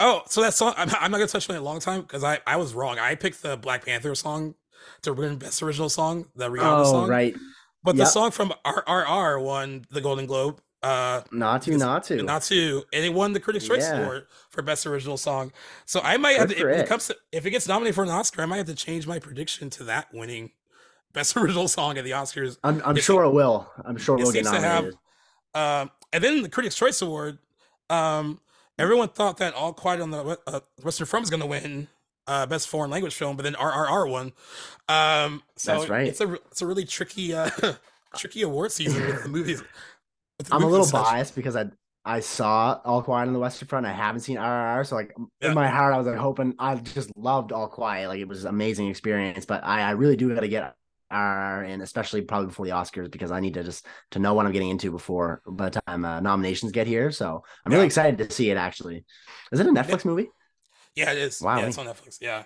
Oh, so that song, I'm, I'm not gonna touch on it a long time because I, I was wrong. I picked the Black Panther song to win Best Original Song, the Rihanna Oh, song. right. But the song from RRR won the Golden Globe. Uh, Not to, because- not to. not to, and it won the Critics' Choice Yeah. Award for Best Original Song. So I might have to, if it it. comes to, if it gets nominated for an Oscar, I might have to change my prediction to that winning Best Original Song at the Oscars. I'm, I'm sure it will. I'm sure it we'll get to have- nominated. Um, and then the Critics' Choice Award, um, everyone thought that All Quiet on the uh, Western Front was going to win uh, Best Foreign Language Film, but then RRR won. Um, so That's right. It's a it's a really tricky uh, tricky award season with the movies. I'm a little biased because I I saw All Quiet on the Western Front. I haven't seen RRR, so like Yeah. in my heart, I was like hoping. I just loved All Quiet. Like it was an amazing experience. But I I really do got to get RRR and especially probably before the Oscars because I need to just to know what I'm getting into before by the time uh, nominations get here. So I'm really excited to see it. Actually, is it a Netflix movie? Yeah, it is. Wow. Yeah, it's on Netflix. Yeah.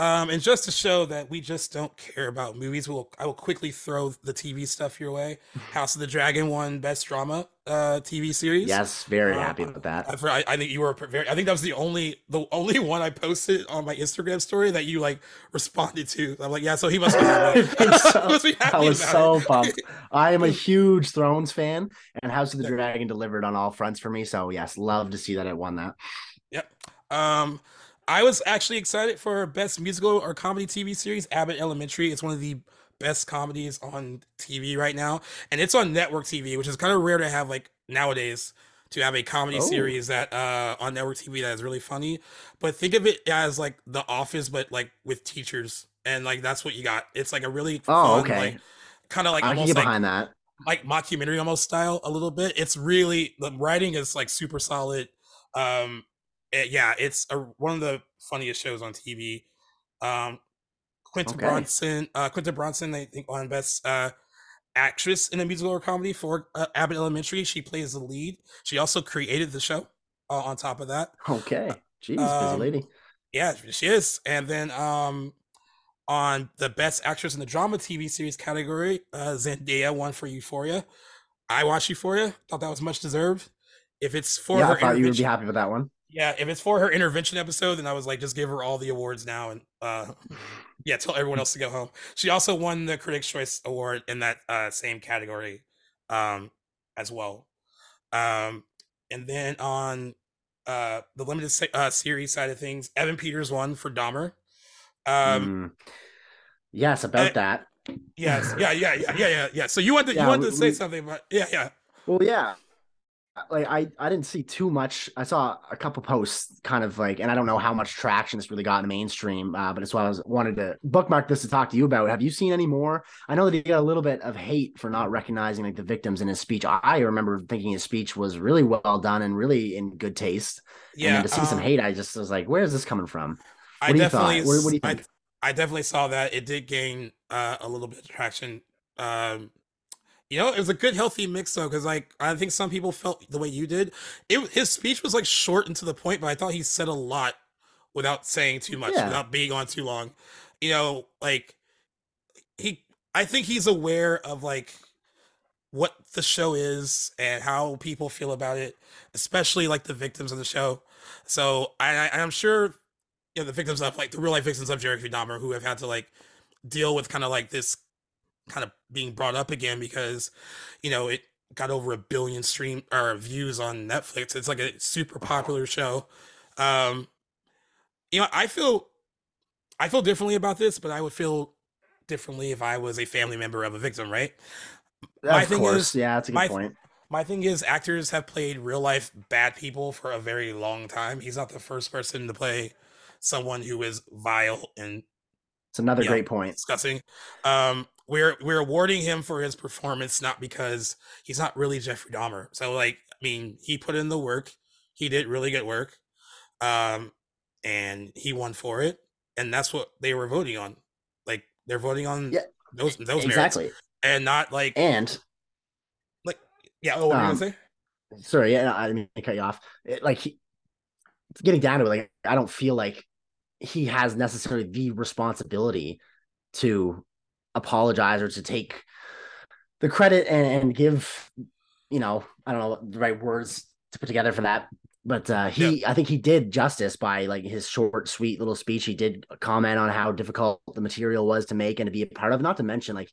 Um, and just to show that we just don't care about movies, we'll I will quickly throw the TV stuff your way. House of the Dragon won Best Drama uh, TV series. Yes, very Uh, happy with that. I, I, think you were very. I think that was the only the only one I posted on my Instagram story that you like responded to. I'm like, yeah, so he must be happy. So. Must be I was so it. pumped. I am a huge Thrones fan, and House of the Dragon delivered on all fronts for me. So yes, love to see that it won that. Yep. Um, I was actually excited for best musical or comedy TV series. Abbott Elementary. It's one of the best comedies on TV right now, and it's on network TV, which is kind of rare to have like nowadays to have a comedy Oh. series that uh on network TV that is really funny. But think of it as like The Office, but like with teachers, and like that's what you got. It's like a really Oh, fun, okay. like kind of like I almost get like behind that. like mockumentary almost style a little bit. It's really the writing is like super solid. Um, eh, yeah, it's a, one of the funniest shows on TV. Um, Quinta Okay. Bronson, uh, Quinta Brunson, I think on best uh actress in a musical or comedy for uh, Abbott Elementary. She plays the lead. She also created the show. Uh, on top of that, Okay. Jeez, busy um, lady. yeah, she is. And then um on the best actress in the drama TV series category, uh Zendaya won for Euphoria. I watched Euphoria, thought that was much deserved. If it's for Yeah, her I thought you would be happy with that one. Yeah, if it's for her intervention episode, then I was like, just give her all the awards now and uh yeah, tell everyone else to go home. She also won the Critics' Choice Award in that uh same category um as well. Um and then on uh the limited se- uh series side of things, Evan Peters won for Dahmer. Um Mm. Yes, about eh, that. yes, yeah, yeah, yeah, yeah, yeah, yeah. So you wanted Yeah, you wanted we- to say we- something, but yeah, yeah. Well, yeah. Like I, I didn't see too much. I saw a couple posts, kind of like, and I don't know how much traction this really got in the mainstream. Uh, but it's why I was wanted to bookmark this to talk to you about. Have you seen any more? I know that he got a little bit of hate for not recognizing like the victims in his speech. I, I remember thinking his speech was really well done and really in good taste. and Yeah. then to see some um, hate, I just was like, where is this coming from? I What do you definitely? What- what do you I- think? I, definitely saw that it did gain uh, a little bit of traction. Um, You know, it was a good, healthy mix though, because like I think some people felt the way you did. It his speech was like short and to the point, but I thought he said a lot without saying too much, Yeah. without being on too long. You know, like he, I think he's aware of like what the show is and how people feel about it, especially like the victims of the show. So I, I I'm sure you know the victims of like the real life victims of Jeffrey Dahmer who have had to like deal with kind of like this kind of being brought up again because you know it got over a billion stream or views on Netflix. It's like a super popular show. Um you know, I feel I feel differently about this, but I would feel differently if I was a family member of a victim, right? My of thing course, is- yeah, that's a good my- point. My thing is actors have played real life bad people for a very long time. He's not the first person to play someone who is vile and It's another great point. discussing. Um, we're we're awarding him for his performance, not because he's not really Jeffrey Dahmer. So, like, I mean, he put in the work. He did really good work, um, and he won for it. And that's what they were voting on. Like, they're voting on Yeah, those those merits, exactly. and not like And like yeah. Oh, what were you um, gonna say? sorry, yeah, I didn't mean to cut you off. It, like he, getting down to it, like I don't feel like he has necessarily the responsibility to apologize or to take the credit and, and give, you know, I don't know the right words to put together for that. But uh, he, I think he did justice by like his short, sweet little speech. He did comment on how difficult the material was to make and to be a part of. Not to mention, like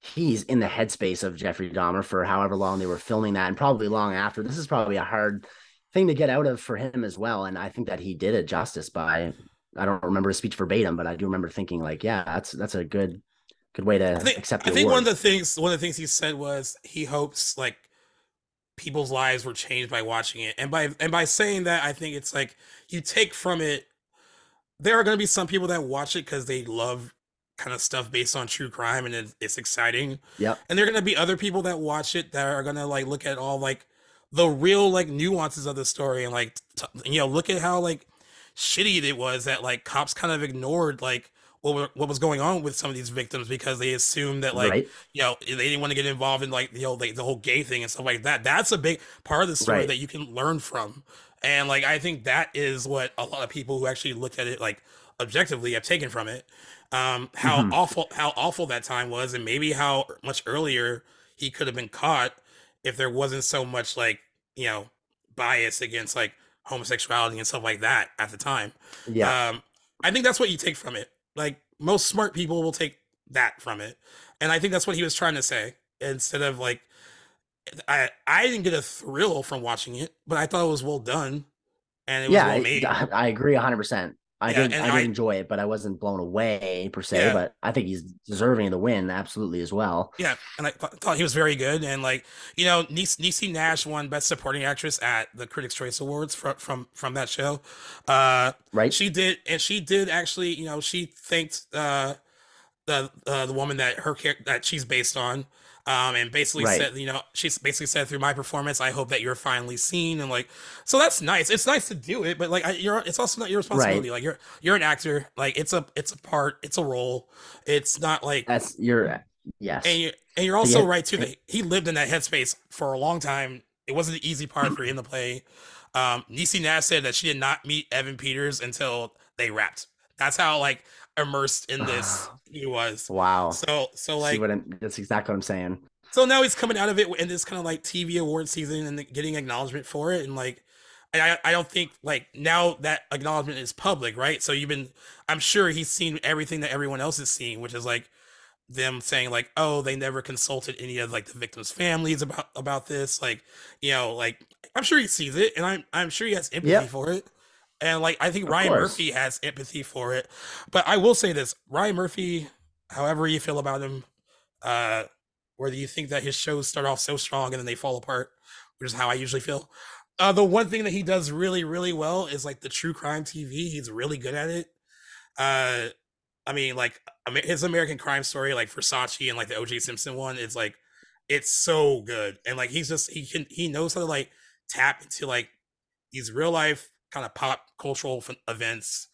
he's in the headspace of Jeffrey Dahmer for however long they were filming that, and probably long after. This is probably a hard thing to get out of for him as well. And I think that he did it justice by. I don't remember his speech verbatim, but I do remember thinking like, yeah, that's that's a good good way to I think, accept. I think award. one of the things one of the things he said was he hopes like people's lives were changed by watching it. And by and by saying that, I think it's like you take from it there are going to be some people that watch it cuz they love kind of stuff based on true crime and it, it's exciting. Yeah. And there are going to be other people that watch it that are going to like look at all like the real like nuances of the story and like t- you know look at how like shitty it was that like cops kind of ignored like what were, what was going on with some of these victims because they assumed that like right. you know they didn't want to get involved in like you know like the whole gay thing and stuff like that that's a big part of the story Right. that you can learn from and like i think that is what a lot of people who actually look at it like objectively have taken from it um how Mhm. awful how awful that time was and maybe how much earlier he could have been caught if there wasn't so much like you know bias against like homosexuality and stuff like that at the time Yeah. um, I think that's what you take from it. Like most smart people will take that from it, and I think that's what he was trying to say. Instead of like, I I didn't get a thrill from watching it, but I thought it was well done, and it was yeah, well I, made. I agree hundred percent. I Yeah, did I did I- enjoy it, but I wasn't blown away per se. Yeah. But I think he's deserving of the win absolutely as well. Yeah, and I th- thought he was very good, and like you know, Niecy Nash won Best Supporting Actress at the Critics' Choice Awards from from from that show. Uh, Right? she did and she did actually you know she thanked uh the uh, the woman that her that she's based on um and basically Right. said you know she's basically said through my performance i hope that you're finally seen and like so that's nice it's nice to do it but like I, you're it's also not your responsibility like you're you're an actor like it's a it's a part it's a role it's not like That's you're yes. and you and you're also yeah, right too that he lived in that headspace for a long time. It wasn't the easy part for him to play. Um, Niecy Nash said that she did not meet Evan Peters until they wrapped. That's how like immersed in this ah. he was. wow. So so See like what I'm, that's exactly what I'm saying. so now he's coming out of it in this kind of like TV award season and getting acknowledgement for it and like and I I don't think like now that acknowledgement is public, right? So you've been I'm sure he's seen everything that everyone else is seeing, which is like them saying like, oh, they never consulted any of like the victims' families about about this. Like, you know, like I'm sure he sees it and I'm I'm sure he has empathy Yep. for it. And like I think Of Ryan course. Murphy has empathy for it. But I will say this, Ryan Murphy, however you feel about him, uh whether you think that his shows start off so strong and then they fall apart, which is how I usually feel. Uh, the one thing that he does really, really well is like the true crime TV. He's really good at it. Uh, I mean, like his American Crime Story, like Versace and like the O.J. Simpson one, is like it's so good. And like he's just he can he knows how to like tap into like these real life kind of pop cultural f- events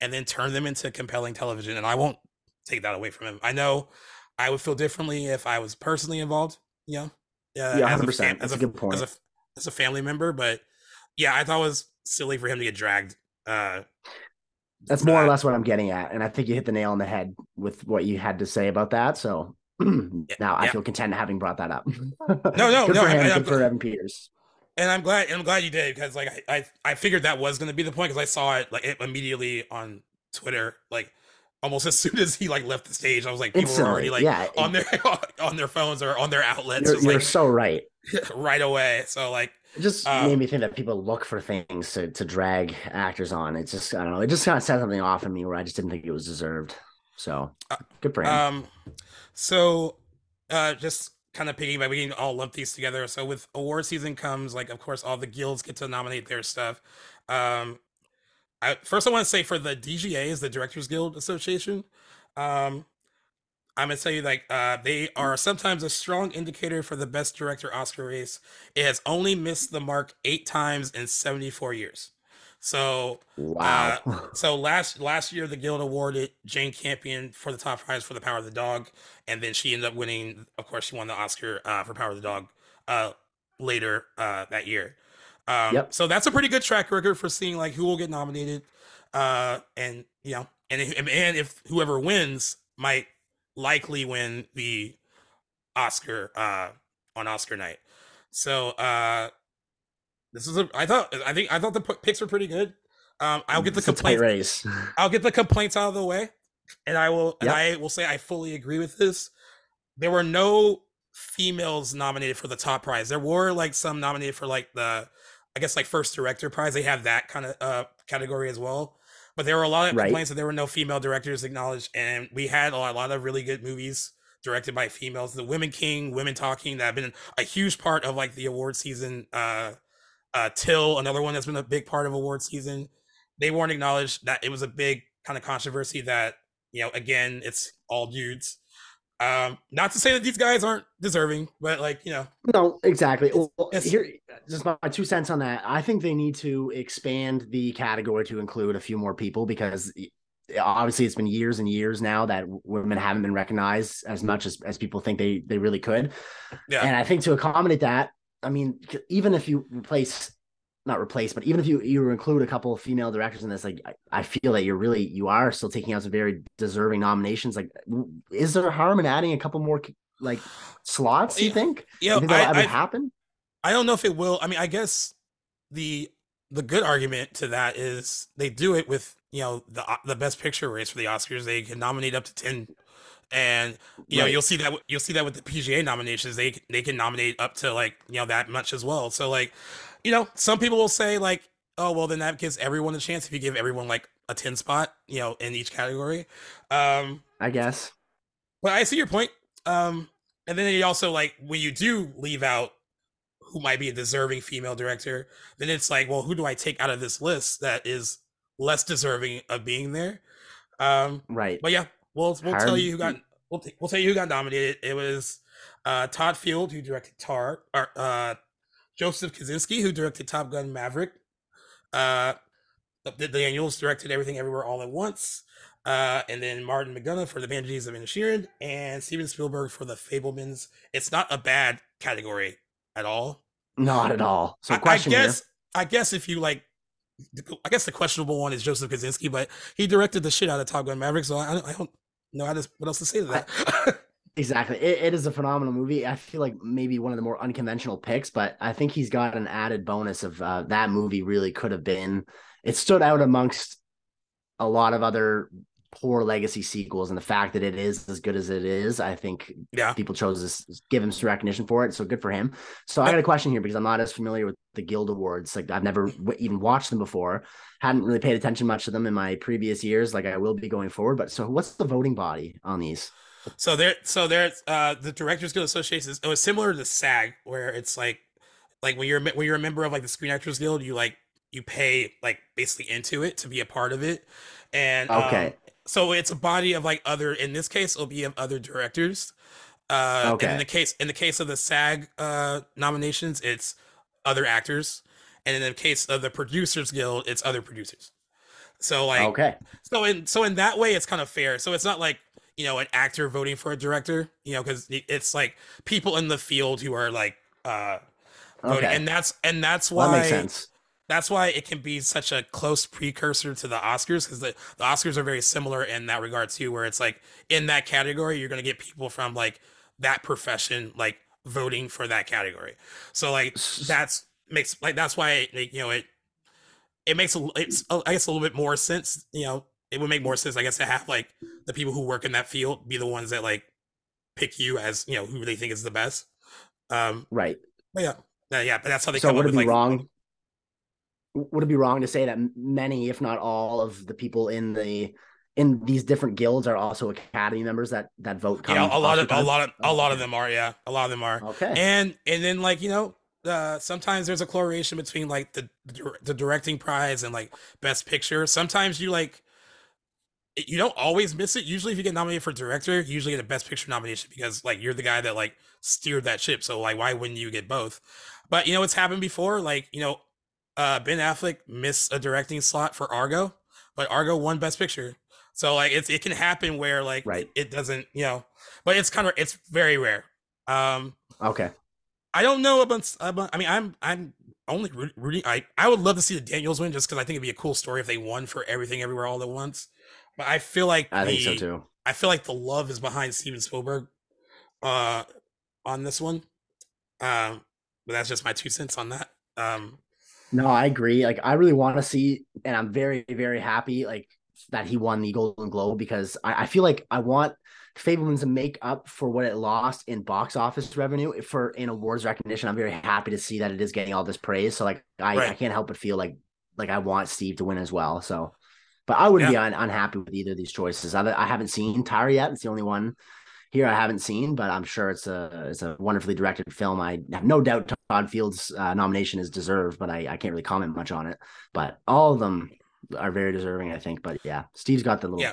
and then turn them into compelling television. And I won't take that away from him. I know I would feel differently if I was personally involved you know, yeah, Yeah, a hundred percent. as That's a good point. as a as a family member. But yeah, I thought it was silly for him to get dragged. Uh, That's more or less what I'm getting at, and I think you hit the nail on the head with what you had to say about that. So now I feel content having brought that up. no, good no, for him. I- good for Evan Peters. And I'm glad, and I'm glad you did because like I, I, I figured that was going to be the point because I saw it like it immediately on Twitter, like almost as soon as he like left the stage, I was like, people were already like yeah, on their on their phones or on their outlets, you're, you're like so right. right away. So like, It just Um, made me think that people look for things to, to drag actors on. It's just I don't know. It just kind of set something off in me where I just didn't think it was deserved. So Uh, good for him. Um, so, uh, just kind of piggyback, we can all lump these together. So with award season comes, like, of course, all the guilds get to nominate their stuff. Um, I, first, I want to say for the DGA is the Directors Guild Association. Um, I'm gonna tell you, like, uh, they are sometimes a strong indicator for the best director Oscar race. It has only missed the mark eight times in 74 years. So, wow. so last last year the guild awarded Jane Campion for the top prize for the Power of the Dog, and then she ended up winning. Of course, she won the Oscar uh, for Power of the Dog uh, later uh, that year. Um, Yep. So that's a pretty good track record for seeing like who will get nominated, uh, and you know, and if, and if whoever wins might likely win the Oscar uh, on Oscar night. So uh, this is a. I thought I think I thought the picks were pretty good. Um, I'll get the It's complaints. race. I'll get the complaints out of the way, and I will. And I will say I fully agree with this. There were no females nominated for the top prize. There were like some nominated for like the, I guess like first director prize. They have that kind of uh category as well. But there were a lot of Right. complaints that there were no female directors acknowledged, and we had a lot, a lot of really good movies directed by females. The Women King, Women Talking, that have been a huge part of like the award season. Uh, uh, Till, another one that's been a big part of award season. They weren't acknowledged. That it was a big kind of controversy. That you know, again, it's all dudes. Um, not to say that these guys aren't deserving, but like you know, No, exactly. It's- Well, it's- here, just my two cents on that. I think they need to expand the category to include a few more people because obviously it's been years and years now that women haven't been recognized as much as, as people think they they really could. Yeah. And I think to accommodate that, I mean, even if you replace, not replace, but even if you you include a couple of female directors in this, like I, I feel that you're really you are still taking out some very deserving nominations. Like, is there harm in adding a couple more like slots? Do you think? you You think ever I, happen? I don't know if it will. I mean, I guess the the good argument to that is they do it with you know the the best picture race for the Oscars. They can nominate up to ten, and you know you'll see that you'll see that with the PGA nominations. They they can nominate up to like you know that much as well. So like, you know, some people will say like, oh well, then that gives everyone a chance if you give everyone like a ten spot, you know, in each category. Um, I guess. but I see your point. Um, and then you also like when you do leave out who might be a deserving female director, then it's like, well, who do I take out of this list that is less deserving of being there? Um, Right. but yeah, we'll we'll tell you who got we'll t- we'll tell you who got nominated. It was uh, Todd Field who directed Tar, or uh, Joseph Kosinski who directed Top Gun Maverick. Uh, the Daniels directed Everything Everywhere All at Once. Uh, and then Martin McDonagh for the Banshees of Inisherin and Steven Spielberg for the Fabelmans. It's not a bad category at all. Not at all. So I, I question here. guess I guess if you like, I guess the questionable one is Joseph Kosinski, but he directed the shit out of Top Gun Maverick, so I, I don't know how to, what else to say to that. Exactly. It, it is a phenomenal movie. I feel like maybe one of the more unconventional picks, but I think he's got an added bonus of uh, that movie really could have been. It stood out amongst a lot of other poor legacy sequels, and the fact that it is as good as it is, I think yeah, people chose to give him some recognition for it. So good for him. So I got a question here because I'm not as familiar with the Guild Awards. Like I've never w- even watched them before. Hadn't really paid attention much to them in my previous years. Like I will be going forward. But so what's the voting body on these? So there, so there's uh the Directors Guild Association. Is, it was similar to the SAG, where it's like, like when you're a when you're a member of like the Screen Actors Guild, you like you pay like basically into it to be a part of it, and um, Okay. So it's a body of like other. In this case, it'll be of other directors. Uh, Okay. in the case in the case of the SAG uh nominations, it's other actors, and in the case of the Producers Guild, it's other producers. So like okay. so in so in that way, it's kind of fair. So it's not like you know, an actor voting for a director, you know, because it's like people in the field who are like uh voting, Okay. and that's and that's why that makes sense. That's why it can be such a close precursor to the Oscars because the, the Oscars are very similar in that regard too, where it's like in that category you're gonna get people from like that profession like voting for that category. So like that's makes like that's why like, you know it it makes a it's uh, I guess a little bit more sense. You know, it would make more sense I guess to have like the people who work in that field be the ones that like pick you as you know who they think is the best. Um, Right. but yeah, uh, yeah, but that's how they So come would it be like wrong? Would it be wrong to say that many, if not all, of the people in the in these different guilds are also academy members that that vote? Yeah, a lot of a lot of a lot of them are yeah, a lot of them are. Okay. and and then like you know uh sometimes there's a correlation between like the the directing prize and like best picture sometimes you like you don't always miss it usually if you get nominated for director you usually get a best picture nomination because like you're the guy that like steered that ship so like why wouldn't you get both but you know it's happened before like you know uh ben affleck missed a directing slot for argo but argo won best picture so like it's it can happen where like Right. it doesn't you know but it's kind of it's very rare um okay. I don't know about, about. I mean, I'm I'm only root- rooting. I I would love to see the Daniels win just because I think it'd be a cool story if they won for everything everywhere all at once. But I feel like I think so too. I feel like the love is behind Steven Spielberg, uh, on this one. Um, but that's just my two cents on that. Um, No, I agree. Like I really want to see, and I'm very, very happy like that he won the Golden Globe because I, I feel like I want Fabelmans to make up for what it lost in box office revenue for in awards recognition. I'm very happy to see that it is getting all this praise. So like I, I can't help but feel like like I want Steve to win as well. So, but I wouldn't be un- unhappy with either of these choices. I, I haven't seen Tar yet. It's the only one here I haven't seen, but I'm sure it's a it's a wonderfully directed film. I have no doubt Todd Field's uh, nomination is deserved, but I, I can't really comment much on it. But all of them are very deserving, I think. But yeah, Steve's got the little Yeah.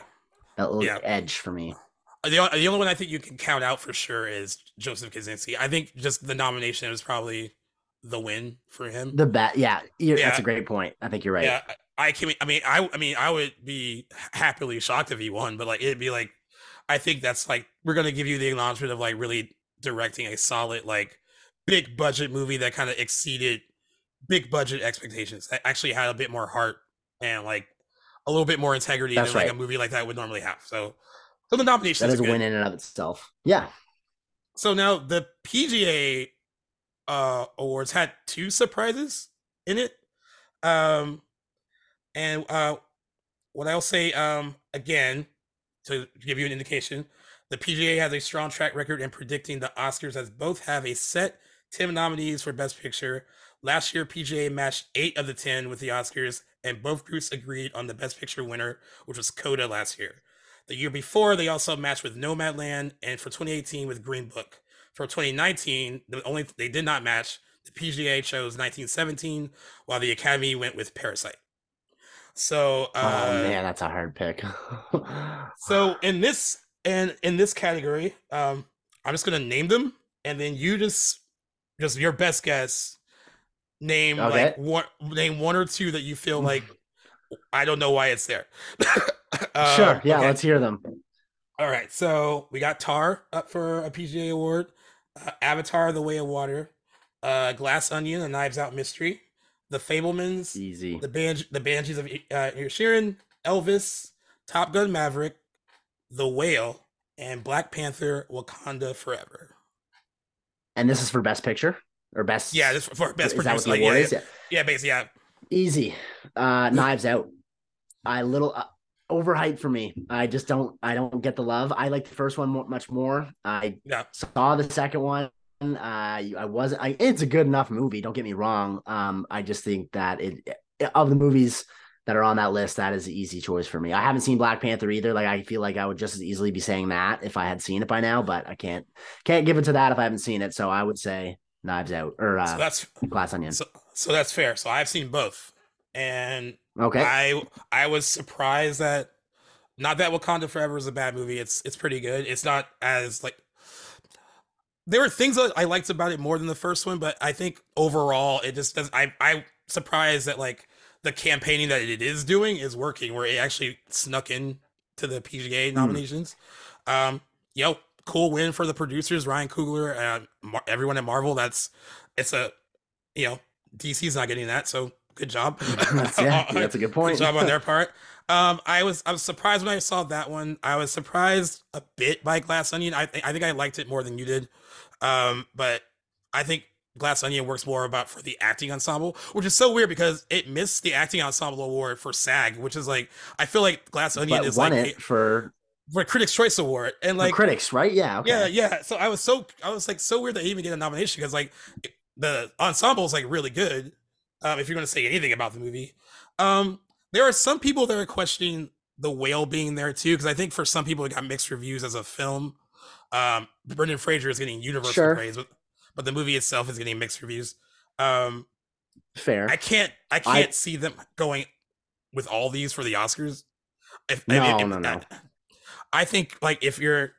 that little Yeah. edge for me. the the only one I think you can count out for sure is Joseph Kosinski. I think just the nomination is probably the win for him. The bet, yeah, you that's a great point. I think you're right. Yeah, I I can. I mean, I. I mean, I would be happily shocked if he won, but like it'd be like, I think that's like we're gonna give you the acknowledgement of like really directing a solid like big budget movie that kind of exceeded big budget expectations. That actually had a bit more heart and like a little bit more integrity That's than like a movie like that would normally have. So, so the nominations that is a good. win in and of itself. Yeah, So now the PGA uh awards had two surprises in it. Um and uh what I'll say um again to give you an indication, the PGA has a strong track record in predicting the Oscars as both have a set 10 nominees for best picture. Last year PGA matched 8 of the 10 with the Oscars and both groups agreed on the best picture winner, which was Coda last year. The year before, they also matched with Nomadland, and for 2018 with Green Book. For 2019, the only they did not match. The PGA chose 1917, while the Academy went with Parasite. So, uh, oh man, that's a hard pick. so in this and in this category, um, I'm just gonna name them, and then you just just your best guess. Name Okay. like one name one or two that you feel like I don't know why it's there. Uh, sure, yeah, okay. let's hear them. All right, so we got Tar up for a PGA award, uh, Avatar: The Way of Water, uh, Glass Onion: A Knives Out Mystery, The Fabelmans, Easy. the band, the Banshees of uh, Sheeran, Elvis, Top Gun: Maverick, The Whale, and Black Panther: Wakanda Forever. And this is for best picture or best. Yeah, this for best is that what producer. the Like, yeah, yeah, Yeah. yeah, basically, yeah. Easy. Uh, Knives Out. I little uh, overhyped for me. I just don't. I don't get the love. I like the first one much more. I Yeah. saw the second one. Uh, I wasn't. I, it's a good enough movie. Don't get me wrong. Um, I just think that it of the movies that are on that list, that is the easy choice for me. I haven't seen Black Panther either. Like I feel like I would just as easily be saying that if I had seen it by now, but I can't can't give it to that if I haven't seen it. So I would say Knives Out or So uh, that's Glass Onion. so, so that's fair. So I've seen both, and Okay. I I was surprised that not that Wakanda Forever is a bad movie. It's it's pretty good. It's not as like there were things that I liked about it more than the first one, but I think overall it just does. I I surprised that like the campaigning that it is doing is working, where it actually snuck in to the PGA nominations. Um, yo, cool win for the producers, Ryan Coogler, and Mar- everyone at Marvel. That's it's a you know DC's not getting that, so good job. That's, yeah, that's a good point. Good job on their part. Um, I was I was surprised when I saw that one. I was surprised a bit by Glass Onion. I think I think I liked it more than you did. Um, but I think Glass Onion works more about for the acting ensemble, which is so weird because it missed the acting ensemble award for SAG, which is like I feel like Glass Onion but is won like it for for Critics' Choice Award, and like critics, right? Yeah, okay. yeah, yeah. So I was so I was like so weird that he even get a nomination because like the ensemble is like really good. Um, if you're going to say anything about the movie, um, there are some people that are questioning the whale being there too because I think for some people it got mixed reviews as a film. Um, Brendan Fraser is getting universal Sure. praise, but but the movie itself is getting mixed reviews. Um, Fair. I can't I I- can't see them going with all these for the Oscars. If, No, if- no, no. I think like if you're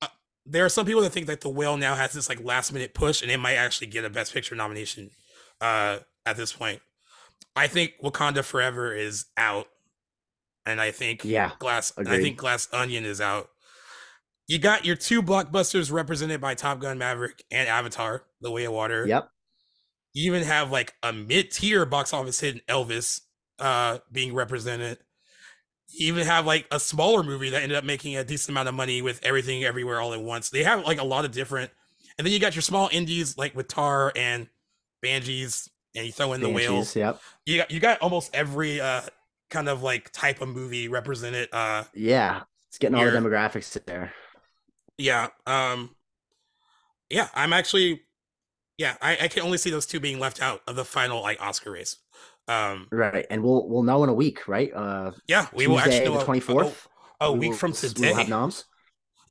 uh, there are some people that think that the whale now has this like last minute push and it might actually get a best picture nomination uh at this point. I think Wakanda Forever is out. And I think yeah, Glass I think Glass Onion is out. You got your two blockbusters represented by Top Gun Maverick and Avatar, The Way of Water yep. you even have like a mid-tier box office hit in Elvis uh being represented. You even have like a smaller movie that ended up making a decent amount of money with everything everywhere all at once. They have like a lot of different and then you got your small indies like with Tar and Banshees and you throw in the whale. Yep. You got you got almost every uh kind of like type of movie represented uh Yeah. It's getting all the demographics there. yeah um yeah i'm actually yeah I, I can only see those two being left out of the final like oscar race um Right. And we'll we'll know in a week, right? Uh yeah we will actually know the twenty fourth. a, a week from today We'll have noms.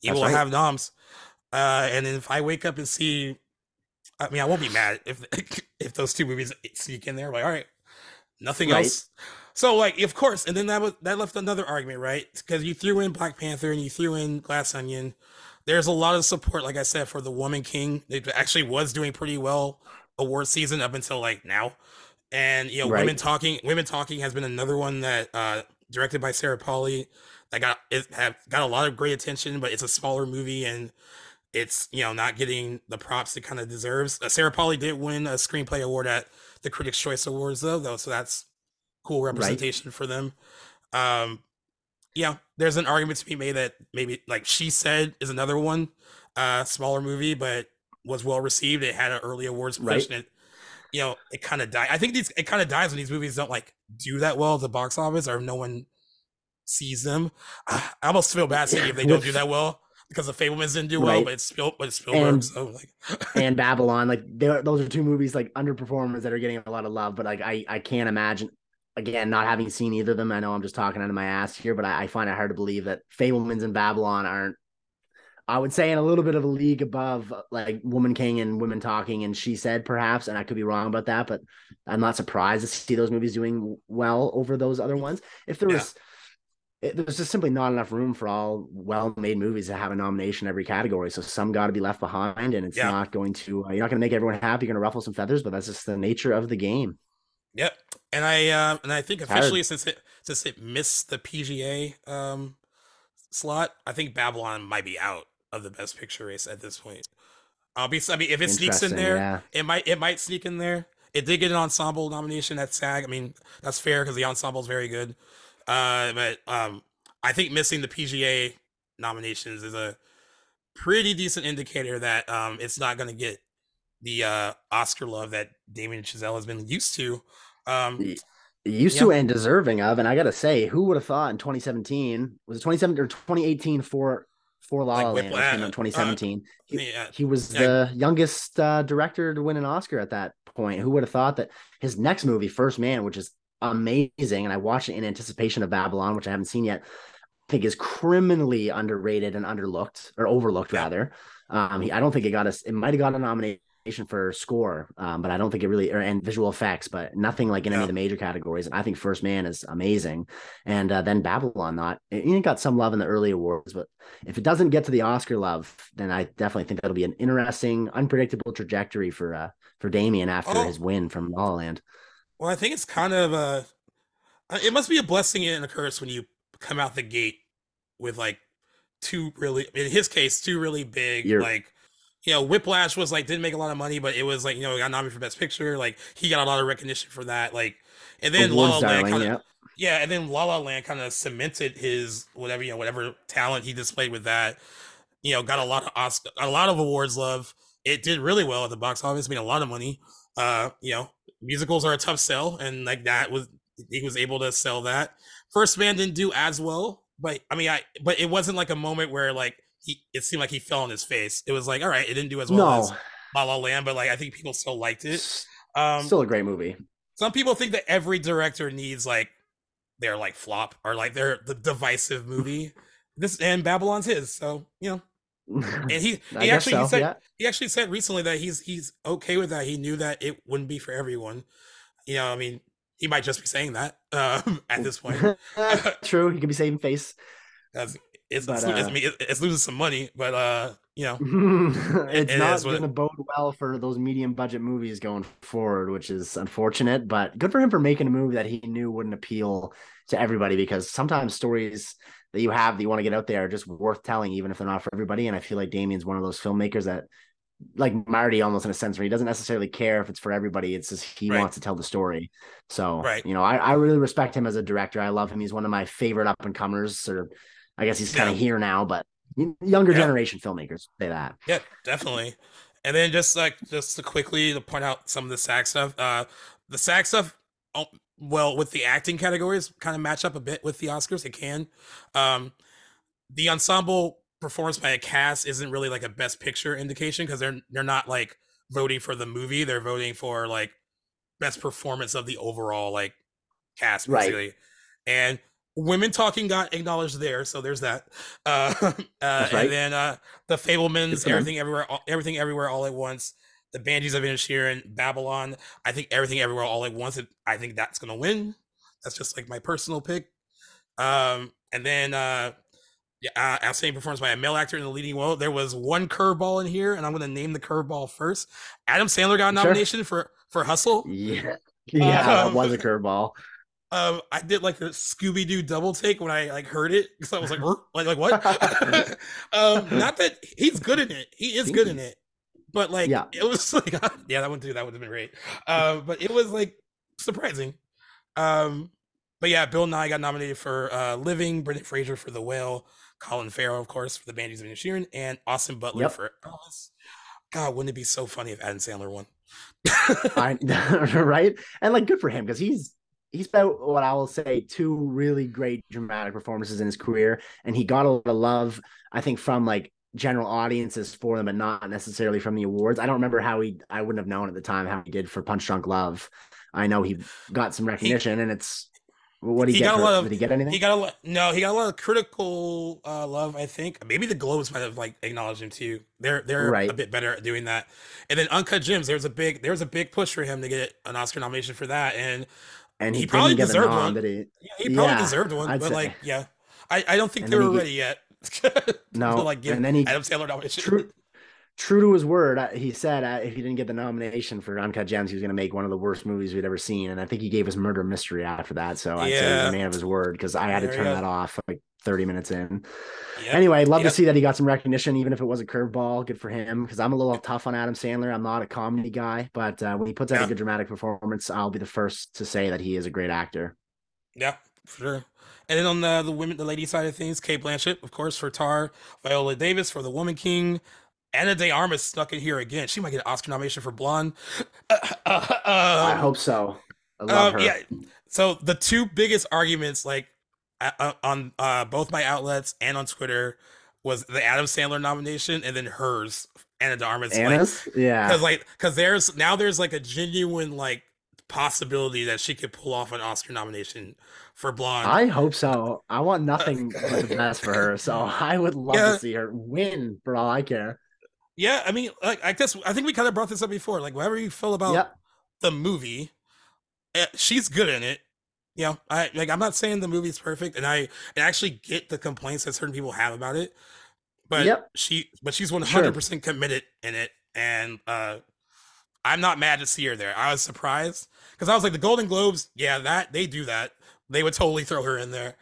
you will right. have noms uh and then if i wake up and see i mean i won't be mad if if those two movies sneak in there like all right nothing Right. else. So like of course and then that was that left another argument right? Because you threw in black panther and you threw in glass onion. There's a lot of support like i said for the woman king. It actually was doing pretty well award season up until like now. And you know Right. women talking women talking has been another one that uh directed by sarah Polley that got it have got a lot of great attention but it's a smaller movie and it's you know not getting the props it kind of deserves. Uh, sarah Polley did win a screenplay award at the critics choice awards though though so that's cool representation for them. Um yeah there's an argument to be made that maybe like she said is another one uh smaller movie but was well received. It had an early awards push Right. and it you know it kind of died i think these it kind of dies when these movies don't like do that well at the box office or no one sees them. I almost feel bad saying if they don't do that well because the Fabelmans didn't do well, Right. but it's Spiel, but it's Spielberg. And- so like, and Babylon. Like those are two movies like underperformers that are getting a lot of love. But like I I can't imagine again not having seen either of them. I know I'm just talking out of my ass here, but I, I find it hard to believe that Fabelmans and Babylon aren't. I would say in a little bit of a league above like Woman King and Women Talking and She Said perhaps, and I could be wrong about that, but I'm not surprised to see those movies doing well over those other ones. If there Yeah. was it, there's just simply not enough room for all well-made movies to have a nomination in every category. So some got to be left behind, and it's Yeah. not going to. Uh, you're not going to make everyone happy. You're going to ruffle some feathers, but that's just the nature of the game. Yep. And I uh, and I think officially since it since it missed the PGA um slot, I think Babylon might be out of the best picture race at this point. I'll be I mean if it sneaks in there, yeah. it might it might sneak in there. It did get an ensemble nomination at SAG. I mean, that's fair because the ensemble is very good. Uh but um I think missing the PGA nominations is a pretty decent indicator that um it's not gonna get the uh Oscar love that Damien Chazelle has been used to. Um Used Yeah. to and deserving of, and I got to say, who would have thought in 2017 was it 2017 or 2018 for for La Like La Land Whiplash, in uh, 2017? he, yeah, he was yeah. the youngest uh, director to win an Oscar at that point. Who would have thought that his next movie, First Man, which is amazing, and I watched it in anticipation of Babylon, which I haven't seen yet, I think is criminally underrated and underlooked or overlooked rather. Um, he, I don't think it got us. It might have got a nomination for score, um, but I don't think it really or and visual effects, but nothing like in any of the major categories. And I think First Man is amazing, and uh, then Babylon not. It, it got some love in the early awards, but if it doesn't get to the Oscar love, then I definitely think that'll be an interesting, unpredictable trajectory for uh for Damien after Oh. his win from La La Land. Well, I think it's kind of a. uh, It must be a blessing and a curse when you come out the gate with like two really in his case two really big You're- like you know whiplash was like didn't make a lot of money but it was like you know got nominated for best picture like he got a lot of recognition for that like and then La La Land kind of yeah. yeah and then La La Land kind of cemented his whatever you know whatever talent he displayed with that you know got a lot of Oscar a lot of awards love it did really well at the box office made a lot of money uh you know musicals are a tough sell and like that was he was able to sell that. First man didn't do as well but i mean i but it wasn't like a moment where like he it seemed like he fell on his face. It was like all right it didn't do as well No, as la la land but like i think people still liked it. Um still a great movie. some people think that every director needs like their like flop or like their the divisive movie. This and babylon's his so you know and he he actually so, he said yeah. he actually said recently that he's he's okay with that. He knew that it wouldn't be for everyone. You know, I mean, he might just be saying that um, at this point. True, he could be saving face. 'cause It's, But, it's, uh, it's, it's losing some money, but uh, you know, it's it not going to bode well for those medium budget movies going forward, which is unfortunate. But good for him for making a movie that he knew wouldn't appeal to everybody because sometimes stories that you have that you want to get out there are just worth telling, even if they're not for everybody. And I feel like Damien's one of those filmmakers that, like Marty, almost in a sense, where he doesn't necessarily care if it's for everybody. It's just he Right. wants to tell the story. So, Right. you know, I, I really respect him as a director. I love him. He's one of my favorite up and comers, or I guess he's kind of Yeah. here now, but younger Yeah. generation filmmakers say that. yeah, definitely. And then just like just to quickly to point out some of the SAG stuff. Uh, the SAG stuff, oh, well, with the acting categories, kind of match up a bit with the Oscars. It can. Um, the ensemble performance by a cast isn't really like a best picture indication because they're they're not like voting for the movie they're voting for like best performance of the overall like cast Right. basically and women talking got acknowledged there so there's that uh, uh right. and then uh the fabelmans everything everywhere all, everything everywhere all at once the banshees of Inisherin, babylon i think everything everywhere all at once i think that's gonna win that's just like my personal pick um and then uh yeah, uh, outstanding performance by a male actor in the leading role. There was one curveball in here, and I'm to name the curveball first. Adam Sandler got a Sure. nomination for for Hustle. Yeah. Yeah, that Um, was a curveball. Um, I did like a Scooby Doo double take when I like heard it because I was like, like, like what? um, not that he's good in it. He is good in it, but like, Yeah. it was like, yeah, that one too. That would have been great. Um, but it was like surprising. Um, but yeah, Bill Nighy got nominated for uh, Living, Brendan Fraser for The Whale, Colin Farrell, of course, for The Banshees of Inisherin, and Austin Butler Yep. for Elvis. God, wouldn't it be so funny if Adam Sandler won? I, right? And like good for him because he's he's about what I will say two really great dramatic performances in his career, and he got a lot of love, I think, from like general audiences for them, but not necessarily from the awards. I don't remember how he I wouldn't have known at the time how he did for Punch Drunk Love. I know he got some recognition, and it's what did he, he get? got a lot of- did he get anything? He got a lot. No, he got a lot of critical uh, love. I think maybe the Globes might have like acknowledged him too. They're they're Right. a bit better at doing that. And then Uncut Gems, there's a big there was a big push for him to get an Oscar nomination for that. And and he he, probably deserved one. did he? yeah, he probably Yeah, deserved one. I'd but say. like, yeah, I, I don't think And they were he- ready yet. No, like give and then he- Adam Sandler nomination. True, true to his word, he said uh, if he didn't get the nomination for Uncut Gems, he was going to make one of the worst movies we'd ever seen. And I think he gave us Murder Mystery after that. So I'd say he's a man of his word because I had to turn that off like 30 minutes in. Yep. Anyway, love Yep. to see that he got some recognition, even if it was a curveball. Good for him because I'm a little tough on Adam Sandler. I'm not a comedy guy, but uh, when he puts out Yeah. a good dramatic performance, I'll be the first to say that he is a great actor. Yeah, for sure. And then on the the women, the lady side of things, Cate Blanchett, of course, for Tar, Viola Davis for The Woman King, Ana De Armas snuck in here again. She might get an Oscar nomination for Blonde. I Um, hope so. I love um, her. Yeah. So the two biggest arguments, like uh, uh, on uh, both my outlets and on Twitter, was the Adam Sandler nomination and then hers, Ana De Armas. Like, yeah. because like because there's now there's like a genuine like possibility that she could pull off an Oscar nomination for Blonde. I hope so. I want nothing but the best for her. So I would love Yeah. to see her win for all I care. Yeah, I mean, like I guess I think we kind of brought this up before. Like, whatever you feel about Yep. the movie, eh, she's good in it. You know, I like. I'm not saying the movie's perfect, and I, I actually get the complaints that certain people have about it. But Yep. she, but she's 100 percent committed in it, and uh I'm not mad to see her there. I was surprised because I was like, the Golden Globes, yeah, that they do that. They would totally throw her in there.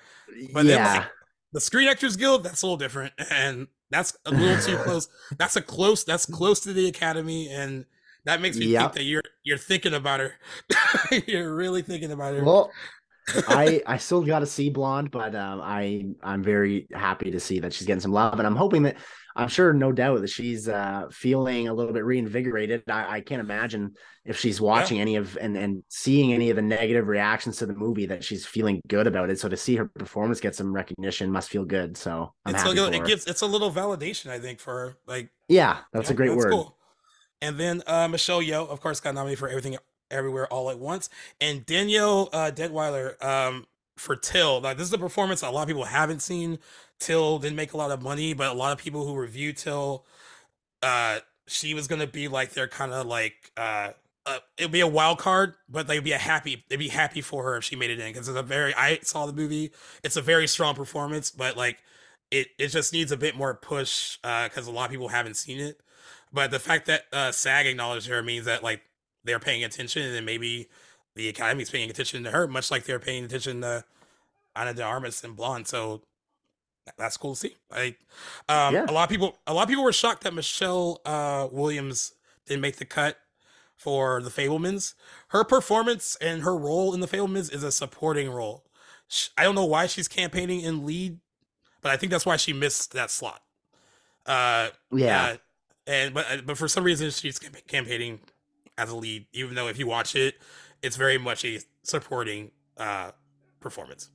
But yeah. then like the Screen Actors Guild, that's a little different, and that's a little too close. That's a close. That's close to the Academy, and that makes me yep. think that you're you're thinking about her. you're really thinking about her. Well, I I still got to see Blonde, but um, I I'm very happy to see that she's getting some love, and I'm hoping that I'm sure, no doubt, that she's uh, feeling a little bit reinvigorated. I, I can't imagine if she's watching yeah. any of and and seeing any of the negative reactions to the movie that she's feeling good about it. So to see her performance get some recognition must feel good. So I'm it's happy a, it gives it's a little validation, I think, for her. like yeah, that's a great that's word. Cool. And then uh, Michelle Yeoh, of course, got nominated for everything everywhere all at once. And Danielle uh, Deadwyler um, for Till. Like this is a performance a lot of people haven't seen. Till didn't make a lot of money, but a lot of people who review Till, uh, she was gonna be like their kind of like uh, uh, it'd be a wild card, but they'd be a happy they'd be happy for her if she made it in because it's a very I saw the movie. It's a very strong performance, but like it it just needs a bit more push because uh, a lot of people haven't seen it. But the fact that uh, SAG acknowledged her means that like they're paying attention, and maybe the Academy's paying attention to her, much like they're paying attention to Ana de Armas and Blonde. So that's cool to see. I, um, yeah. a lot of people, a lot of people were shocked that Michelle uh, Williams didn't make the cut for the Fabelmans. Her performance and her role in the Fabelmans is a supporting role. I don't know why she's campaigning in lead, but I think that's why she missed that slot. Uh, yeah, uh, and but uh, but for some reason she's campaigning as a lead, even though if you watch it, it's very much a supporting uh, performance.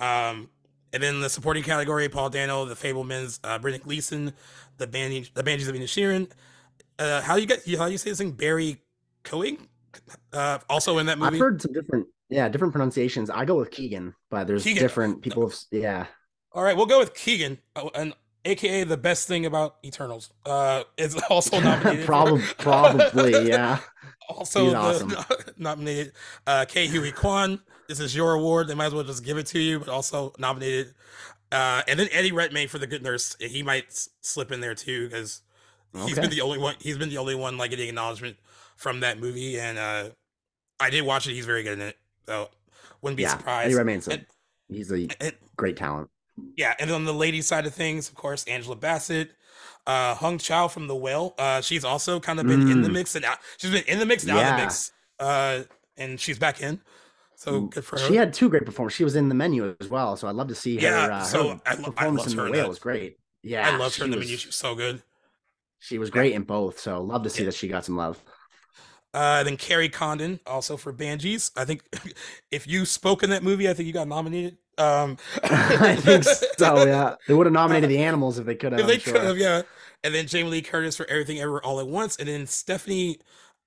Um, and then the supporting category, Paul Dano, The Fabelmans, uh, Brendan Gleeson, the Band the Banshees of Inisherin. Uh, how you get how you say this thing? Barry Keoghan, uh, also in that movie. I've heard some different, yeah, different pronunciations. I go with Keegan, but there's Keegan. different people. Have, yeah. All right, we'll go with Keegan, uh, and AKA the best thing about Eternals. Uh, is also nominated. probably, probably, yeah. Also the, awesome. nominated uh, Ke Huy Quan this is your award. They might as well just give it to you, but also nominated. Uh, and then Eddie Redmayne for the Good Nurse. He might slip in there too because he's been the only one. He's been the only one like getting acknowledgement from that movie, and uh, I did watch it. He's very good in it, so wouldn't be yeah, surprised. Eddie Redmayne's a, he's a and, great talent. Yeah, and on the ladies' side of things, of course, Angela Bassett, uh, Hong Chau from The Whale. Uh, she's also kind of been mm. in the mm. mix and out. She's been in the mix and yeah. out of the mix. Uh, and she's back in. So good for her. She had two great performances. She was in the menu as well, so I'd love to see her. Yeah, uh, so her I, performance I in the whale was great. Yeah, I loved her in the was, menu. She was so good. She was great in both, so love to see yeah. that she got some love. Uh, then Kerry Condon also for Banshees. I think if you spoke in that movie, I think you got nominated. Um, I think so. Yeah, they would have nominated the animals if they could have. If they sure. could have, yeah. And then Jamie Lee Curtis for Everything Ever All at Once, and then Stephanie.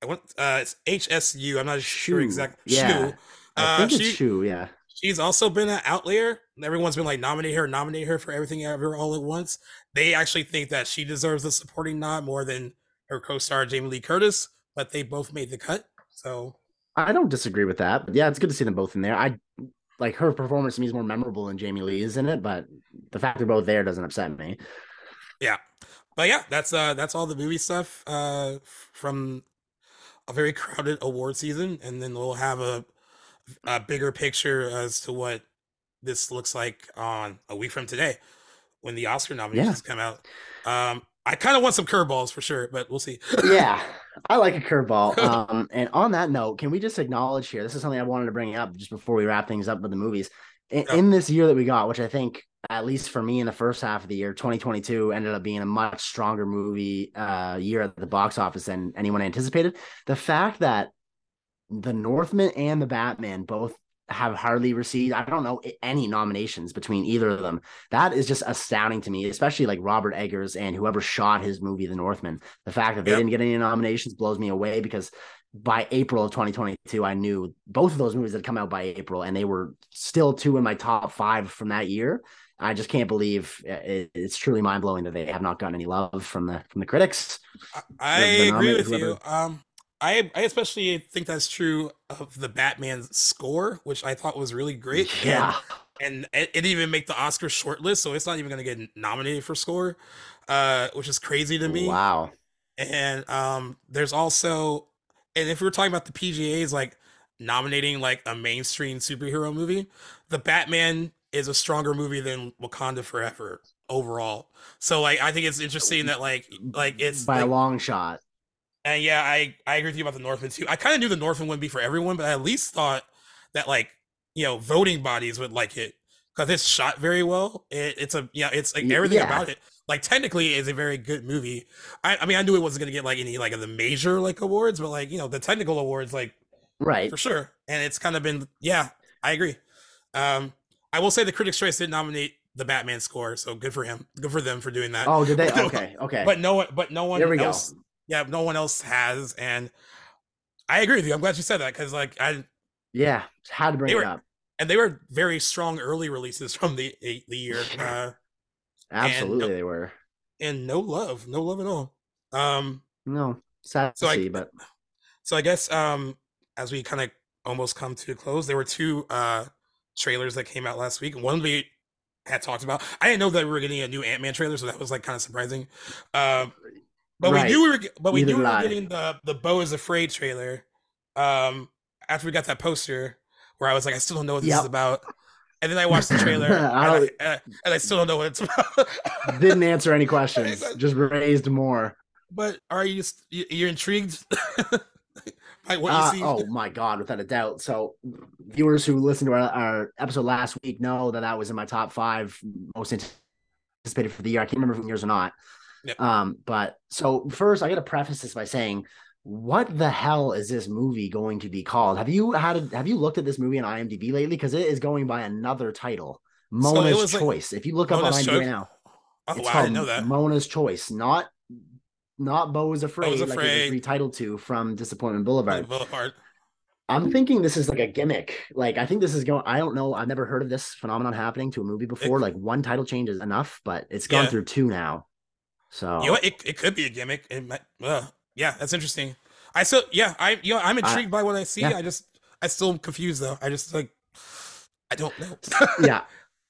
I want uh, it's HSU. I'm not sure exactly. Yeah. I uh, think it's true. Yeah. She's also been an outlier. Everyone's been like nominate her, nominate her for everything ever all at once. They actually think that she deserves a supporting nod more than her co-star Jamie Lee Curtis, but they both made the cut. So I don't disagree with that. But yeah, it's good to see them both in there. I like her performance to me is more memorable than Jamie Lee's in it, but the fact they're both there doesn't upset me. Yeah. But yeah, that's uh that's all the movie stuff uh from a very crowded award season, and then we'll have a a bigger picture as to what this looks like on a week from today when the Oscar nominations yeah. come out. Um, I kind of want some curveballs for sure, but we'll see. yeah, I like a curveball. Um, and on that note, can we just acknowledge here? This is something I wanted to bring up just before we wrap things up with the movies. In, yeah. in this year that we got, which I think, at least for me, in the first half of the year, 2022 ended up being a much stronger movie uh, year at the box office than anyone anticipated. The fact that the Northman and the Batman both have hardly received i don't know any nominations between either of them that is just astounding to me especially like robert eggers and whoever shot his movie the northman the fact that they yep. didn't get any nominations blows me away because by april of 2022 i knew both of those movies had come out by april and they were still two in my top five from that year i just can't believe it's truly mind-blowing that they have not gotten any love from the from the critics i, agree with whoever. you um I I especially think that's true of the Batman score, which I thought was really great. Yeah. And, and it, didn't even make the Oscar shortlist, so it's not even gonna get nominated for score, uh, which is crazy to me. Wow. And um, there's also, and if we are talking about the PGA's like nominating like a mainstream superhero movie, the Batman is a stronger movie than Wakanda Forever overall. So like I think it's interesting that like like it's by like, a long shot. And yeah, I I agree with you about the Northman too. I kind of knew the Northman wouldn't be for everyone, but I at least thought that like you know voting bodies would like it because it's shot very well. It, it's a yeah, it's like everything yeah. about it. Like technically, is a very good movie. I, I mean, I knew it wasn't gonna get like any like of the major like awards, but like you know the technical awards like Right. for sure. And it's kind of been yeah, I agree. Um, I will say the Critics' Choice did nominate the Batman score, so good for him. Good for them for doing that. Oh, did they? Okay. Okay. But no one, but no one There we go. Yeah, no one else has, and I agree with you. I'm glad you said that because like I yeah. Had to bring it were- up. and they were very strong early releases from the the year. Uh, Absolutely, they were. and no love, no love at all. Um, No, sad So to I- see, but so I guess um, as we kind of almost come to a close, there were two uh trailers that came out last week. One we had talked about. I didn't know that we were getting a new Ant Man trailer, so that was like kind of surprising. Um, but Right. we knew we were, but we Neither knew we were getting the the Beau is Afraid trailer. Um, after we got that poster, where I was like, I still don't know what this Yep. is about. And then I watched the trailer, and, I and I- still don't know what it's about. didn't answer any questions. Just raised more. but are you you- you're intrigued by what you Uh, see? oh my god, without a doubt. So, viewers who listened to our, our episode last week know that that was in my top five most anticipated for the year. I can't remember if it was yours or not. Yep. Um, but so first, I got to preface this by saying, what the hell is this movie going to be called? Have you had have you looked at this movie on IMDb lately? Because it is going by another title, So it Mona's like- Choice. if you look up Mona's on IMDb Choice? right now, Oh, it's wow, I called didn't know that. Mona's Choice, not not Beau is Afraid, like Afraid. it was retitled to from Disappointment Boulevard. Boulevard. I'm thinking this is like a gimmick. Like I think this is going. I don't know. I've never heard of this phenomenon happening to a movie before. like one title change is enough, but it's gone Yeah. through two now. So You know? It, it could be a gimmick. It might, uh, yeah, that's interesting. I still, yeah, I, you know, I'm intrigued by what I see. yeah. I just, I still confused though. I just like, I don't know. yeah,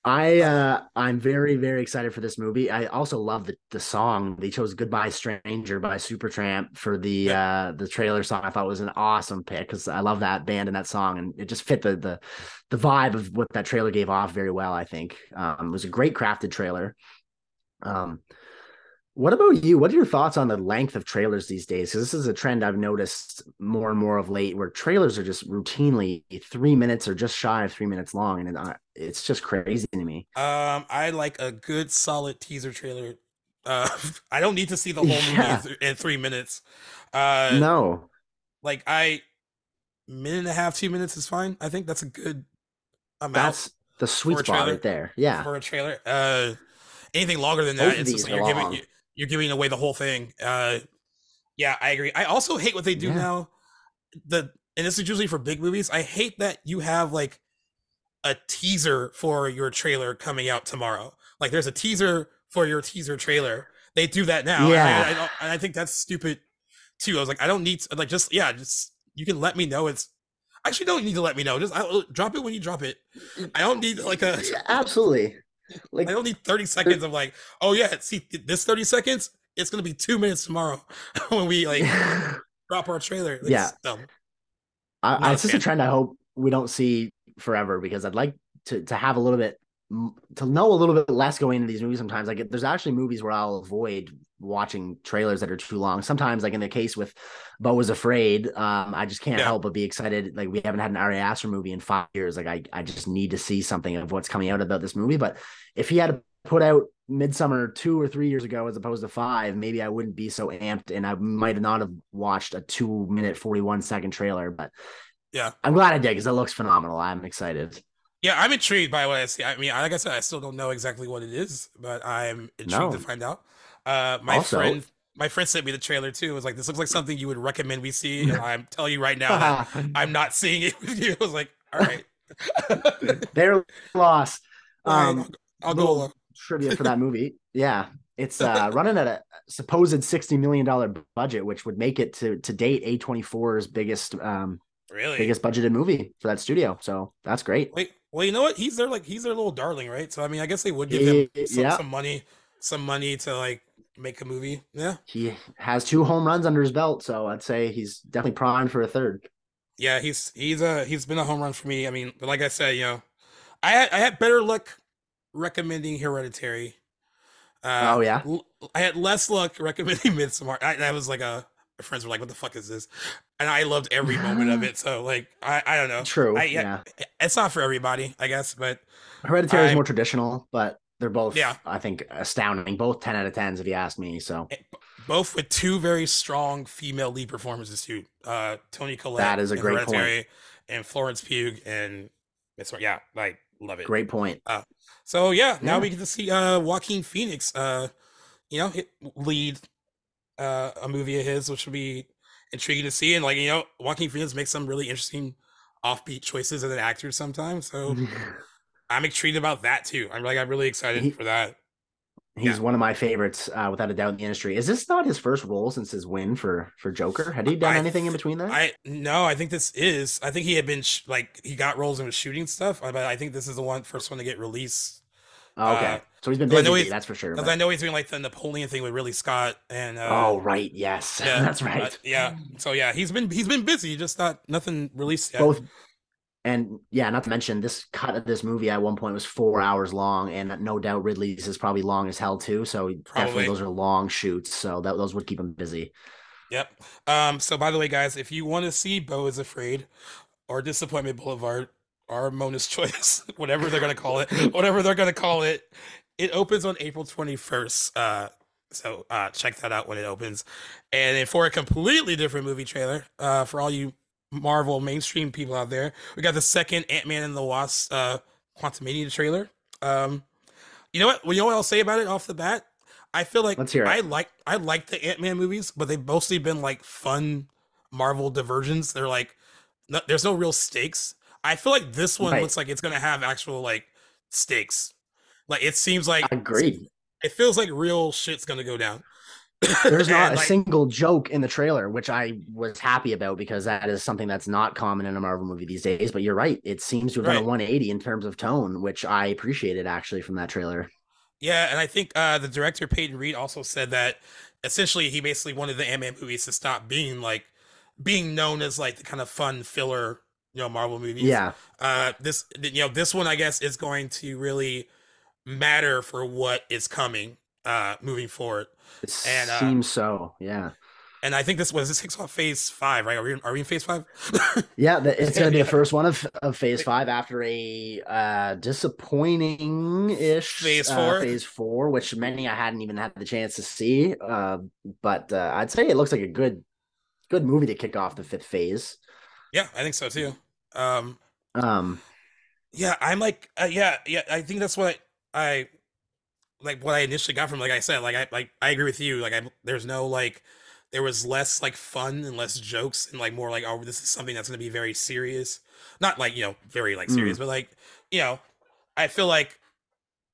I uh I'm very very excited for this movie. I also love the the song. They chose "Goodbye Stranger" by Supertramp for the uh the trailer song. I thought it was an awesome pick because I love that band and that song, and it just fit the the the vibe of what that trailer gave off very well. I think um, it was a great crafted trailer. Um, what about you? What are your thoughts on the length of trailers these days? Because this is a trend I've noticed more and more of late, where trailers are just routinely three minutes or just shy of three minutes long, and uh, it's just crazy to me. Um, I like a good solid teaser trailer. Uh, I don't need to see the whole movie Yeah. in, in three minutes. Uh, no, like I, minute and a half, two minutes is fine. I think that's a good amount. that's the sweet spot trailer? right there. Yeah, for a trailer. Uh, anything longer than that, it's just like you're giving long. you- you're giving away the whole thing. Uh, yeah, I agree. I also hate what they do Yeah. now. The and this is usually for big movies. I hate that you have like a teaser for your trailer coming out tomorrow. Like there's a teaser for your teaser trailer. They do that now. and I- Yeah. And I think that's stupid too. I was like, I don't need to, like just yeah, just you can let me know it's. Actually, don't need to let me know. Just I, drop it when you drop it. I don't need like a. Absolutely. Like I don't need 30 seconds of like, oh yeah, see this 30 seconds, it's gonna be two minutes tomorrow when we like drop our trailer. Like, Yeah. dumb. I, Not I, a it's just a trend I hope we don't see forever because I'd like to to have a little bit to know a little bit less going into these movies sometimes like there's actually movies where I'll avoid watching trailers that are too long sometimes like in the case with Beau was afraid um I just can't Yeah. help but be excited like we haven't had an Ari Aster movie in 5 years like I I just need to see something of what's coming out about this movie but if he had put out Midsommar 2 or 3 years ago as opposed to 5 maybe I wouldn't be so amped and I might not have watched a 2 minute 41 second trailer but Yeah. I'm glad I did because it looks phenomenal. I'm excited. Yeah, I'm intrigued by what I see. I mean, like I said, I still don't know exactly what it is, but I'm intrigued No. to find out. Uh, my Also- friend, my friend sent me the trailer too. It was like, this looks like something you would recommend we see, and I'm telling you right now that I'm not seeing it with you. I was like, all right, Their loss. All right, Um, I'll, I'll go little along. trivia for that movie. Yeah, it's uh, running at a supposed sixty million dollar budget, which would make it to to date A24's biggest um Really? biggest budgeted movie for that studio. So that's great. Wait, well, you know what? He's their like he's their little darling, right? So I mean, I guess they would give him some, yeah. some money, some money to like make a movie. Yeah, He has two home runs under his belt, so I'd say he's definitely primed for a third. yeah. He's he's a he's been a home run for me. I mean, but like I said, you know, I had, I had better luck recommending Hereditary. Uh, Oh, yeah? I had less luck recommending Midsommar. I, that was like a my friends were like, "What the fuck is this?" And I loved every moment of it. So like, I I don't know. True. I, yeah. It's not for everybody, I guess, but Hereditary is more traditional, but they're both, Yeah. I think, astounding. Both 10 out of 10s, if you ask me. So both with two very strong female lead performances too. Uh, Toni Collette. That is a great point. And Florence Pugh and Midsommar. Yeah, like love it. great point. Uh, So yeah, now Yeah. we get to see uh Joaquin Phoenix uh you know hit, lead uh a movie of his which will be intriguing to see and like you know Joaquin Phoenix makes some really interesting offbeat choices as an actor sometimes so I'm intrigued about that too. I'm like I'm really excited He- for that. He's Yeah. one of my favorites, uh, without a doubt, in the industry. Is this not his first role since his win for for Joker? Had he done I anything in between that? I no, I think this is. I think he had been sh- like he got roles and was shooting stuff, uh, but I think this is the one first one to get released. Oh, okay, uh, so he's been busy. That's for sure. Because I know he's doing like the Napoleon thing with Ridley Scott and uh, oh, right. Yes, yeah, that's uh, right. yeah. So yeah, he's been he's been busy, just not nothing released yet. Both, and yeah, not to mention this cut of this movie at one point was four hours long, and no doubt Ridley's is probably long as hell too. So Probably. definitely those are long shoots. So that those would keep him busy. Yep. Um. So by the way, guys, if you want to see Beau is Afraid or Disappointment Boulevard or Mona's Choice, whatever they're gonna call it, whatever they're gonna call it, it opens on April twenty first. Uh. So uh, check that out when it opens. And then for a completely different movie trailer, uh, for all you Marvel mainstream people out there, we got the second Ant Man and the Wasp uh, Quantumania trailer. Um, you know what? Well, you know what I'll say about it off the bat. I feel like Let's hear it. I like I like the Ant Man movies, but they've mostly been like fun Marvel diversions. They're like, no, there's no real stakes. I feel like this one Right. looks like it's gonna have actual like stakes. Like it seems like Agreed. It feels like real shit's gonna go down. There's not a like, single joke in the trailer, which I was happy about because that is something that's not common in a Marvel movie these days. But you're right; it seems to have done Right. a 180 in terms of tone, which I appreciated actually from that trailer. Yeah, and I think uh, the director Peyton Reed also said that essentially he basically wanted the Ant-Man movies to stop being like being known as like the kind of fun filler, you know, Marvel movies. Yeah, Uh, this you know this one I guess is going to really matter for what is coming uh moving forward. it And, uh, seems so. Yeah, And I think this was this kicks off phase five, right? Are we are we in phase five? yeah. The, it's going to be the first one of, of Phase Five after a uh, disappointing ish Phase four? phase four, which many I hadn't even had the chance to see. Uh, but uh, I'd say it looks like a good good movie to kick off the fifth phase. yeah, I think so too. Um, Um, yeah i'm like uh, yeah yeah i think that's what i like what i initially got from like i said like i like i agree with you like i there's no like there was less like fun and less jokes and like more like oh this is something that's going to be very serious not like you know very like Mm. serious but like you know i feel like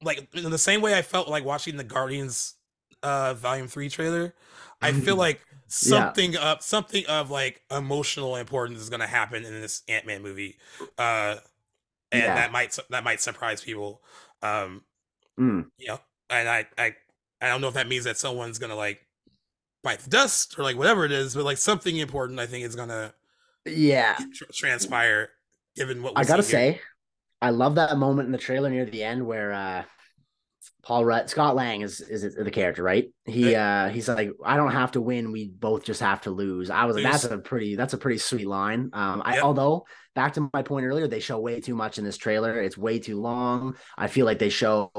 like in the same way i felt like watching the guardians uh volume 3 trailer i feel like something up something of like emotional importance is going to happen in this ant-man movie uh and Yeah. that might that might surprise people um mm. you know and i i i don't know if that means that someone's gonna like bite the dust or like whatever it is but like something important i think is gonna yeah. tr- transpire given what we I gotta say, I love that moment in the trailer near the end where uh Paul Rudd Scott Lang is is the character, right? He uh he's like, I don't have to win, we both just have to lose. I was like, that's a pretty that's a pretty sweet line. Um I Yep. although back to my point earlier, they show way too much in this trailer. It's way too long. I feel like they show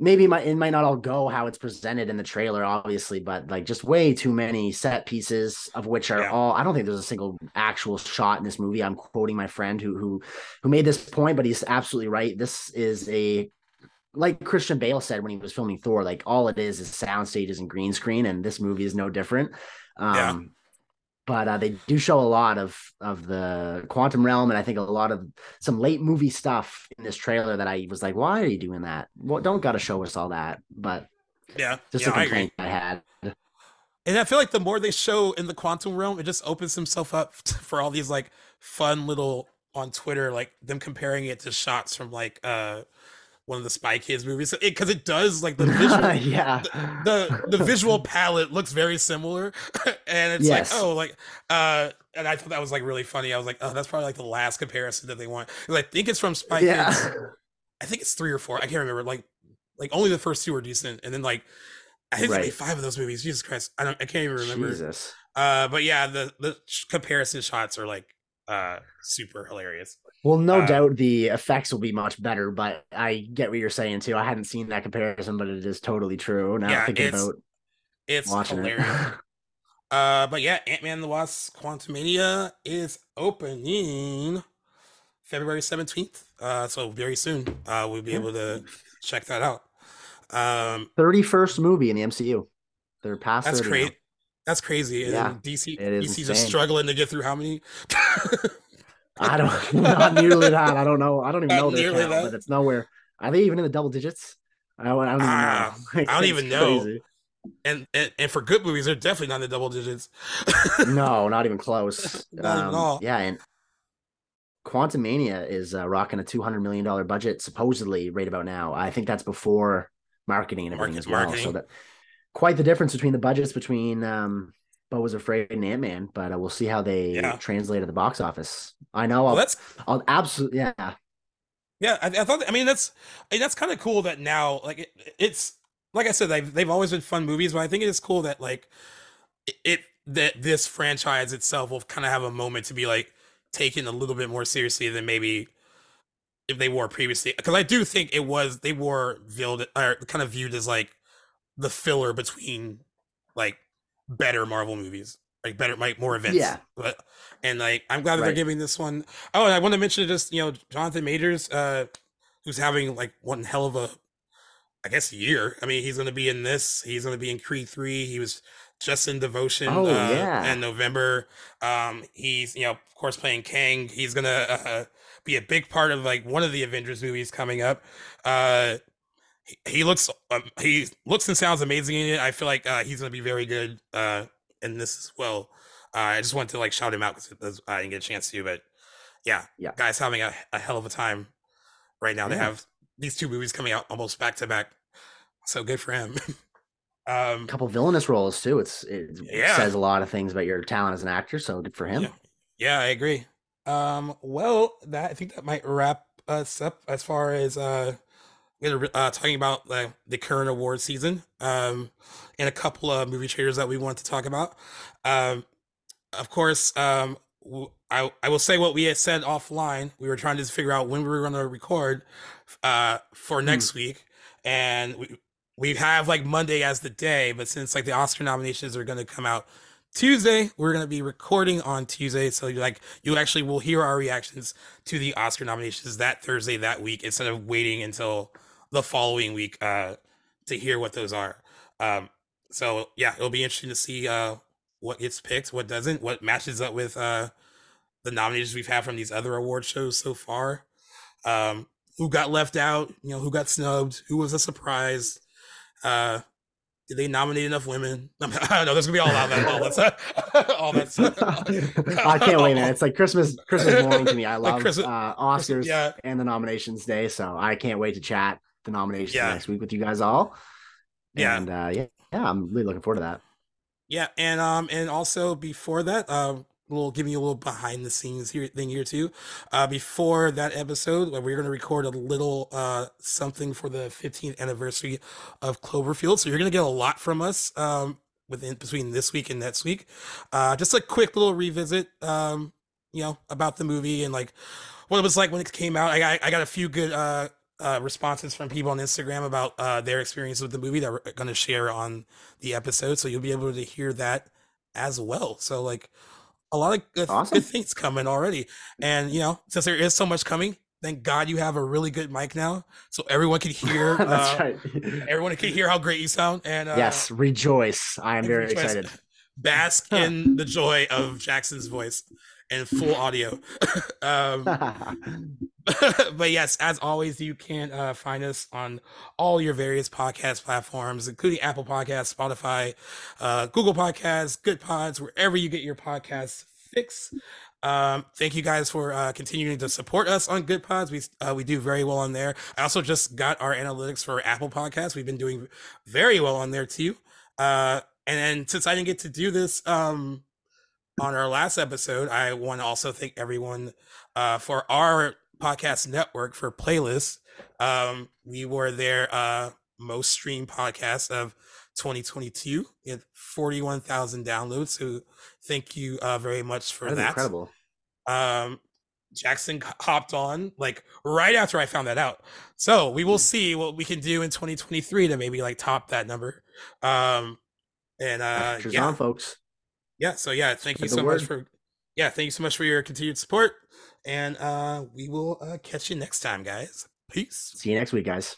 maybe it might it might not all go how it's presented in the trailer, obviously, but like just way too many set pieces of which are Yeah. all I don't think there's a single actual shot in this movie. I'm quoting my friend who who who made this point, but he's absolutely right. This is a like Christian Bale said when he was filming Thor, like all it is is sound stages and green screen, and this movie is no different. Um Yeah. but uh, they do show a lot of of the quantum realm, and I think a lot of some late movie stuff in this trailer that I was like, why are you doing that? Well, don't got to show us all that, but yeah just yeah, a I complaint I, had. and i feel like the more they show in the quantum realm it just opens himself up for all these like fun little on twitter like them comparing it to shots from like uh one of the spy kids movies because it, does like the visual yeah, the the visual palette looks very similar and it's Yes. like oh like uh and I thought that was like really funny. I was like, oh, that's probably like the last comparison that they want. Because I think it's from Spy yeah. Kids. I think it's three or four. I can't remember. Like, like only the first two are decent, and then like I think right. five of those movies. Jesus Christ, I don't. I can't even remember. Jesus. Uh, but yeah, the the comparison shots are like uh super hilarious. Well, no Uh, doubt the effects will be much better, but I get what you're saying too. I hadn't seen that comparison, but it is totally true. Now Yeah, thinking it's about It's watching hilarious. it. Uh, but yeah, Ant Man the Wasp Quantumania is opening February 17th. Uh, so very soon, uh, we'll be able to check that out. Um, 31st movie in the MCU. They're past that's 30 crazy. That's crazy. And Yeah, then DC, DC's just struggling to get through how many? I don't not nearly that. I don't know. I don't even Not know their count, that? but it's nowhere. Are they even in the double digits? I don't, I don't even Ah, know. Like, I don't even know. and, and and for good movies, they're definitely not in the double digits. No, not even close. Not Um, all. Yeah, and Quantumania is uh, rocking a two hundred million dollar budget supposedly right about now. I think that's before marketing and everything Market- as well. So that quite the difference between the budgets between um, Beau was afraid and Ant Man, but uh, we'll see how they Yeah. translate at the box office. I know. well, I'll, that's I'll absolutely yeah. Yeah, I, I thought. I mean, that's that's kind of cool that now, like, it, it's like I said, they've they've always been fun movies, but I think it is cool that like it, it that this franchise itself will kind of have a moment to be like taken a little bit more seriously than maybe if they were previously. Because I do think it was they were viewed or kind of viewed as like the filler between like better Marvel movies, like better, like more events. Yeah. But and like I'm glad that they're giving this one. Oh, and I want to mention just you know Jonathan Majors, uh, who's having like one hell of a, I guess year. I mean, he's going to be in this. He's going to be in Creed three. He was just in Devotion. Oh, uh, yeah. in November. Um, he's you know of course playing Kang. He's gonna uh, be a big part of like one of the Avengers movies coming up. Uh, he, he looks um, he looks and sounds amazing in it. I feel like uh, he's gonna be very good uh, in this as well. Uh, I just wanted to like shout him out because I didn't get a chance to, but yeah, Yeah. guys having a, a hell of a time right now. They have these two movies coming out almost back to back, so good for him. um, A couple villainous roles too. It's it Yeah. says a lot of things about your talent as an actor. So good for him. Yeah. Yeah, I agree. Um, well, that I think that might wrap us up as far as uh, uh talking about the the current award season. Um, and a couple of movie trailers that we want to talk about. Um, of course, um, w- I I will say what we had said offline. We were trying to figure out when we were going to record, uh, for next week, and we we have like Monday as the day, but since like the Oscar nominations are going to come out Tuesday, we're going to be recording on Tuesday, so you like you actually will hear our reactions to the Oscar nominations that Thursday that week instead of waiting until the following week uh to hear what those are. Um so yeah, it'll be interesting to see uh what gets picked, what doesn't, what matches up with uh the nominations we've had from these other award shows so far. Um who got left out, you know, who got snubbed, who was a surprise. Uh did they nominate enough women? I don't know. There's gonna be all that. All that. All that. I can't wait, man. It's like Christmas, Christmas morning to me. I Like love Christmas- uh, Oscars yeah. and the nominations day, so I can't wait to chat the nominations Yeah. next week with you guys all. Yeah. and uh, yeah, yeah, I'm really looking forward to that. Yeah, and um, and also before that, um, we'll give you a little behind the scenes here thing here too. Uh, before that episode, uh, we're going to record a little uh something for the 15th anniversary of Cloverfield. So you're going to get a lot from us um within between this week and next week. Uh, just a quick little revisit, um, you know, about the movie and like what it was like when it came out. I got I got a few good uh. Uh, responses from people on Instagram about uh, their experience with the movie that we're going to share on the episode, so you'll be able to hear that as well. So like a lot of good, Awesome. good things coming already, and you know since there is so much coming, thank God you have a really good mic now, so everyone can hear. That's uh, right. Everyone can hear how great you sound, and uh, yes, rejoice! I am very rejoice. excited. bask in the joy of Jackson's voice and full audio. um, but yes, as always, you can uh, find us on all your various podcast platforms, including Apple Podcasts, Spotify, uh, Google Podcasts, Goodpods, wherever you get your podcasts fix. Um, thank you guys for uh, continuing to support us on Goodpods. We uh, we do very well on there. I also just got our analytics for Apple Podcasts. We've been doing very well on there too. Uh, and then since I didn't get to do this um, on our last episode, I want to also thank everyone uh, for our podcast network for playlists. Um, we were their uh, most streamed podcast of 2022 with 41,000 downloads. So thank you uh, very much for That incredible. Um, Jackson hopped on like right after I found that out. So we will see what we can do in 2023 to maybe like top that number. Um, and uh, Pressure's yeah, on, folks. Yeah. So yeah, thank you so the much for yeah, thank you so much for your continued support. And uh, we will uh, catch you next time, guys. Peace. See you next week, guys.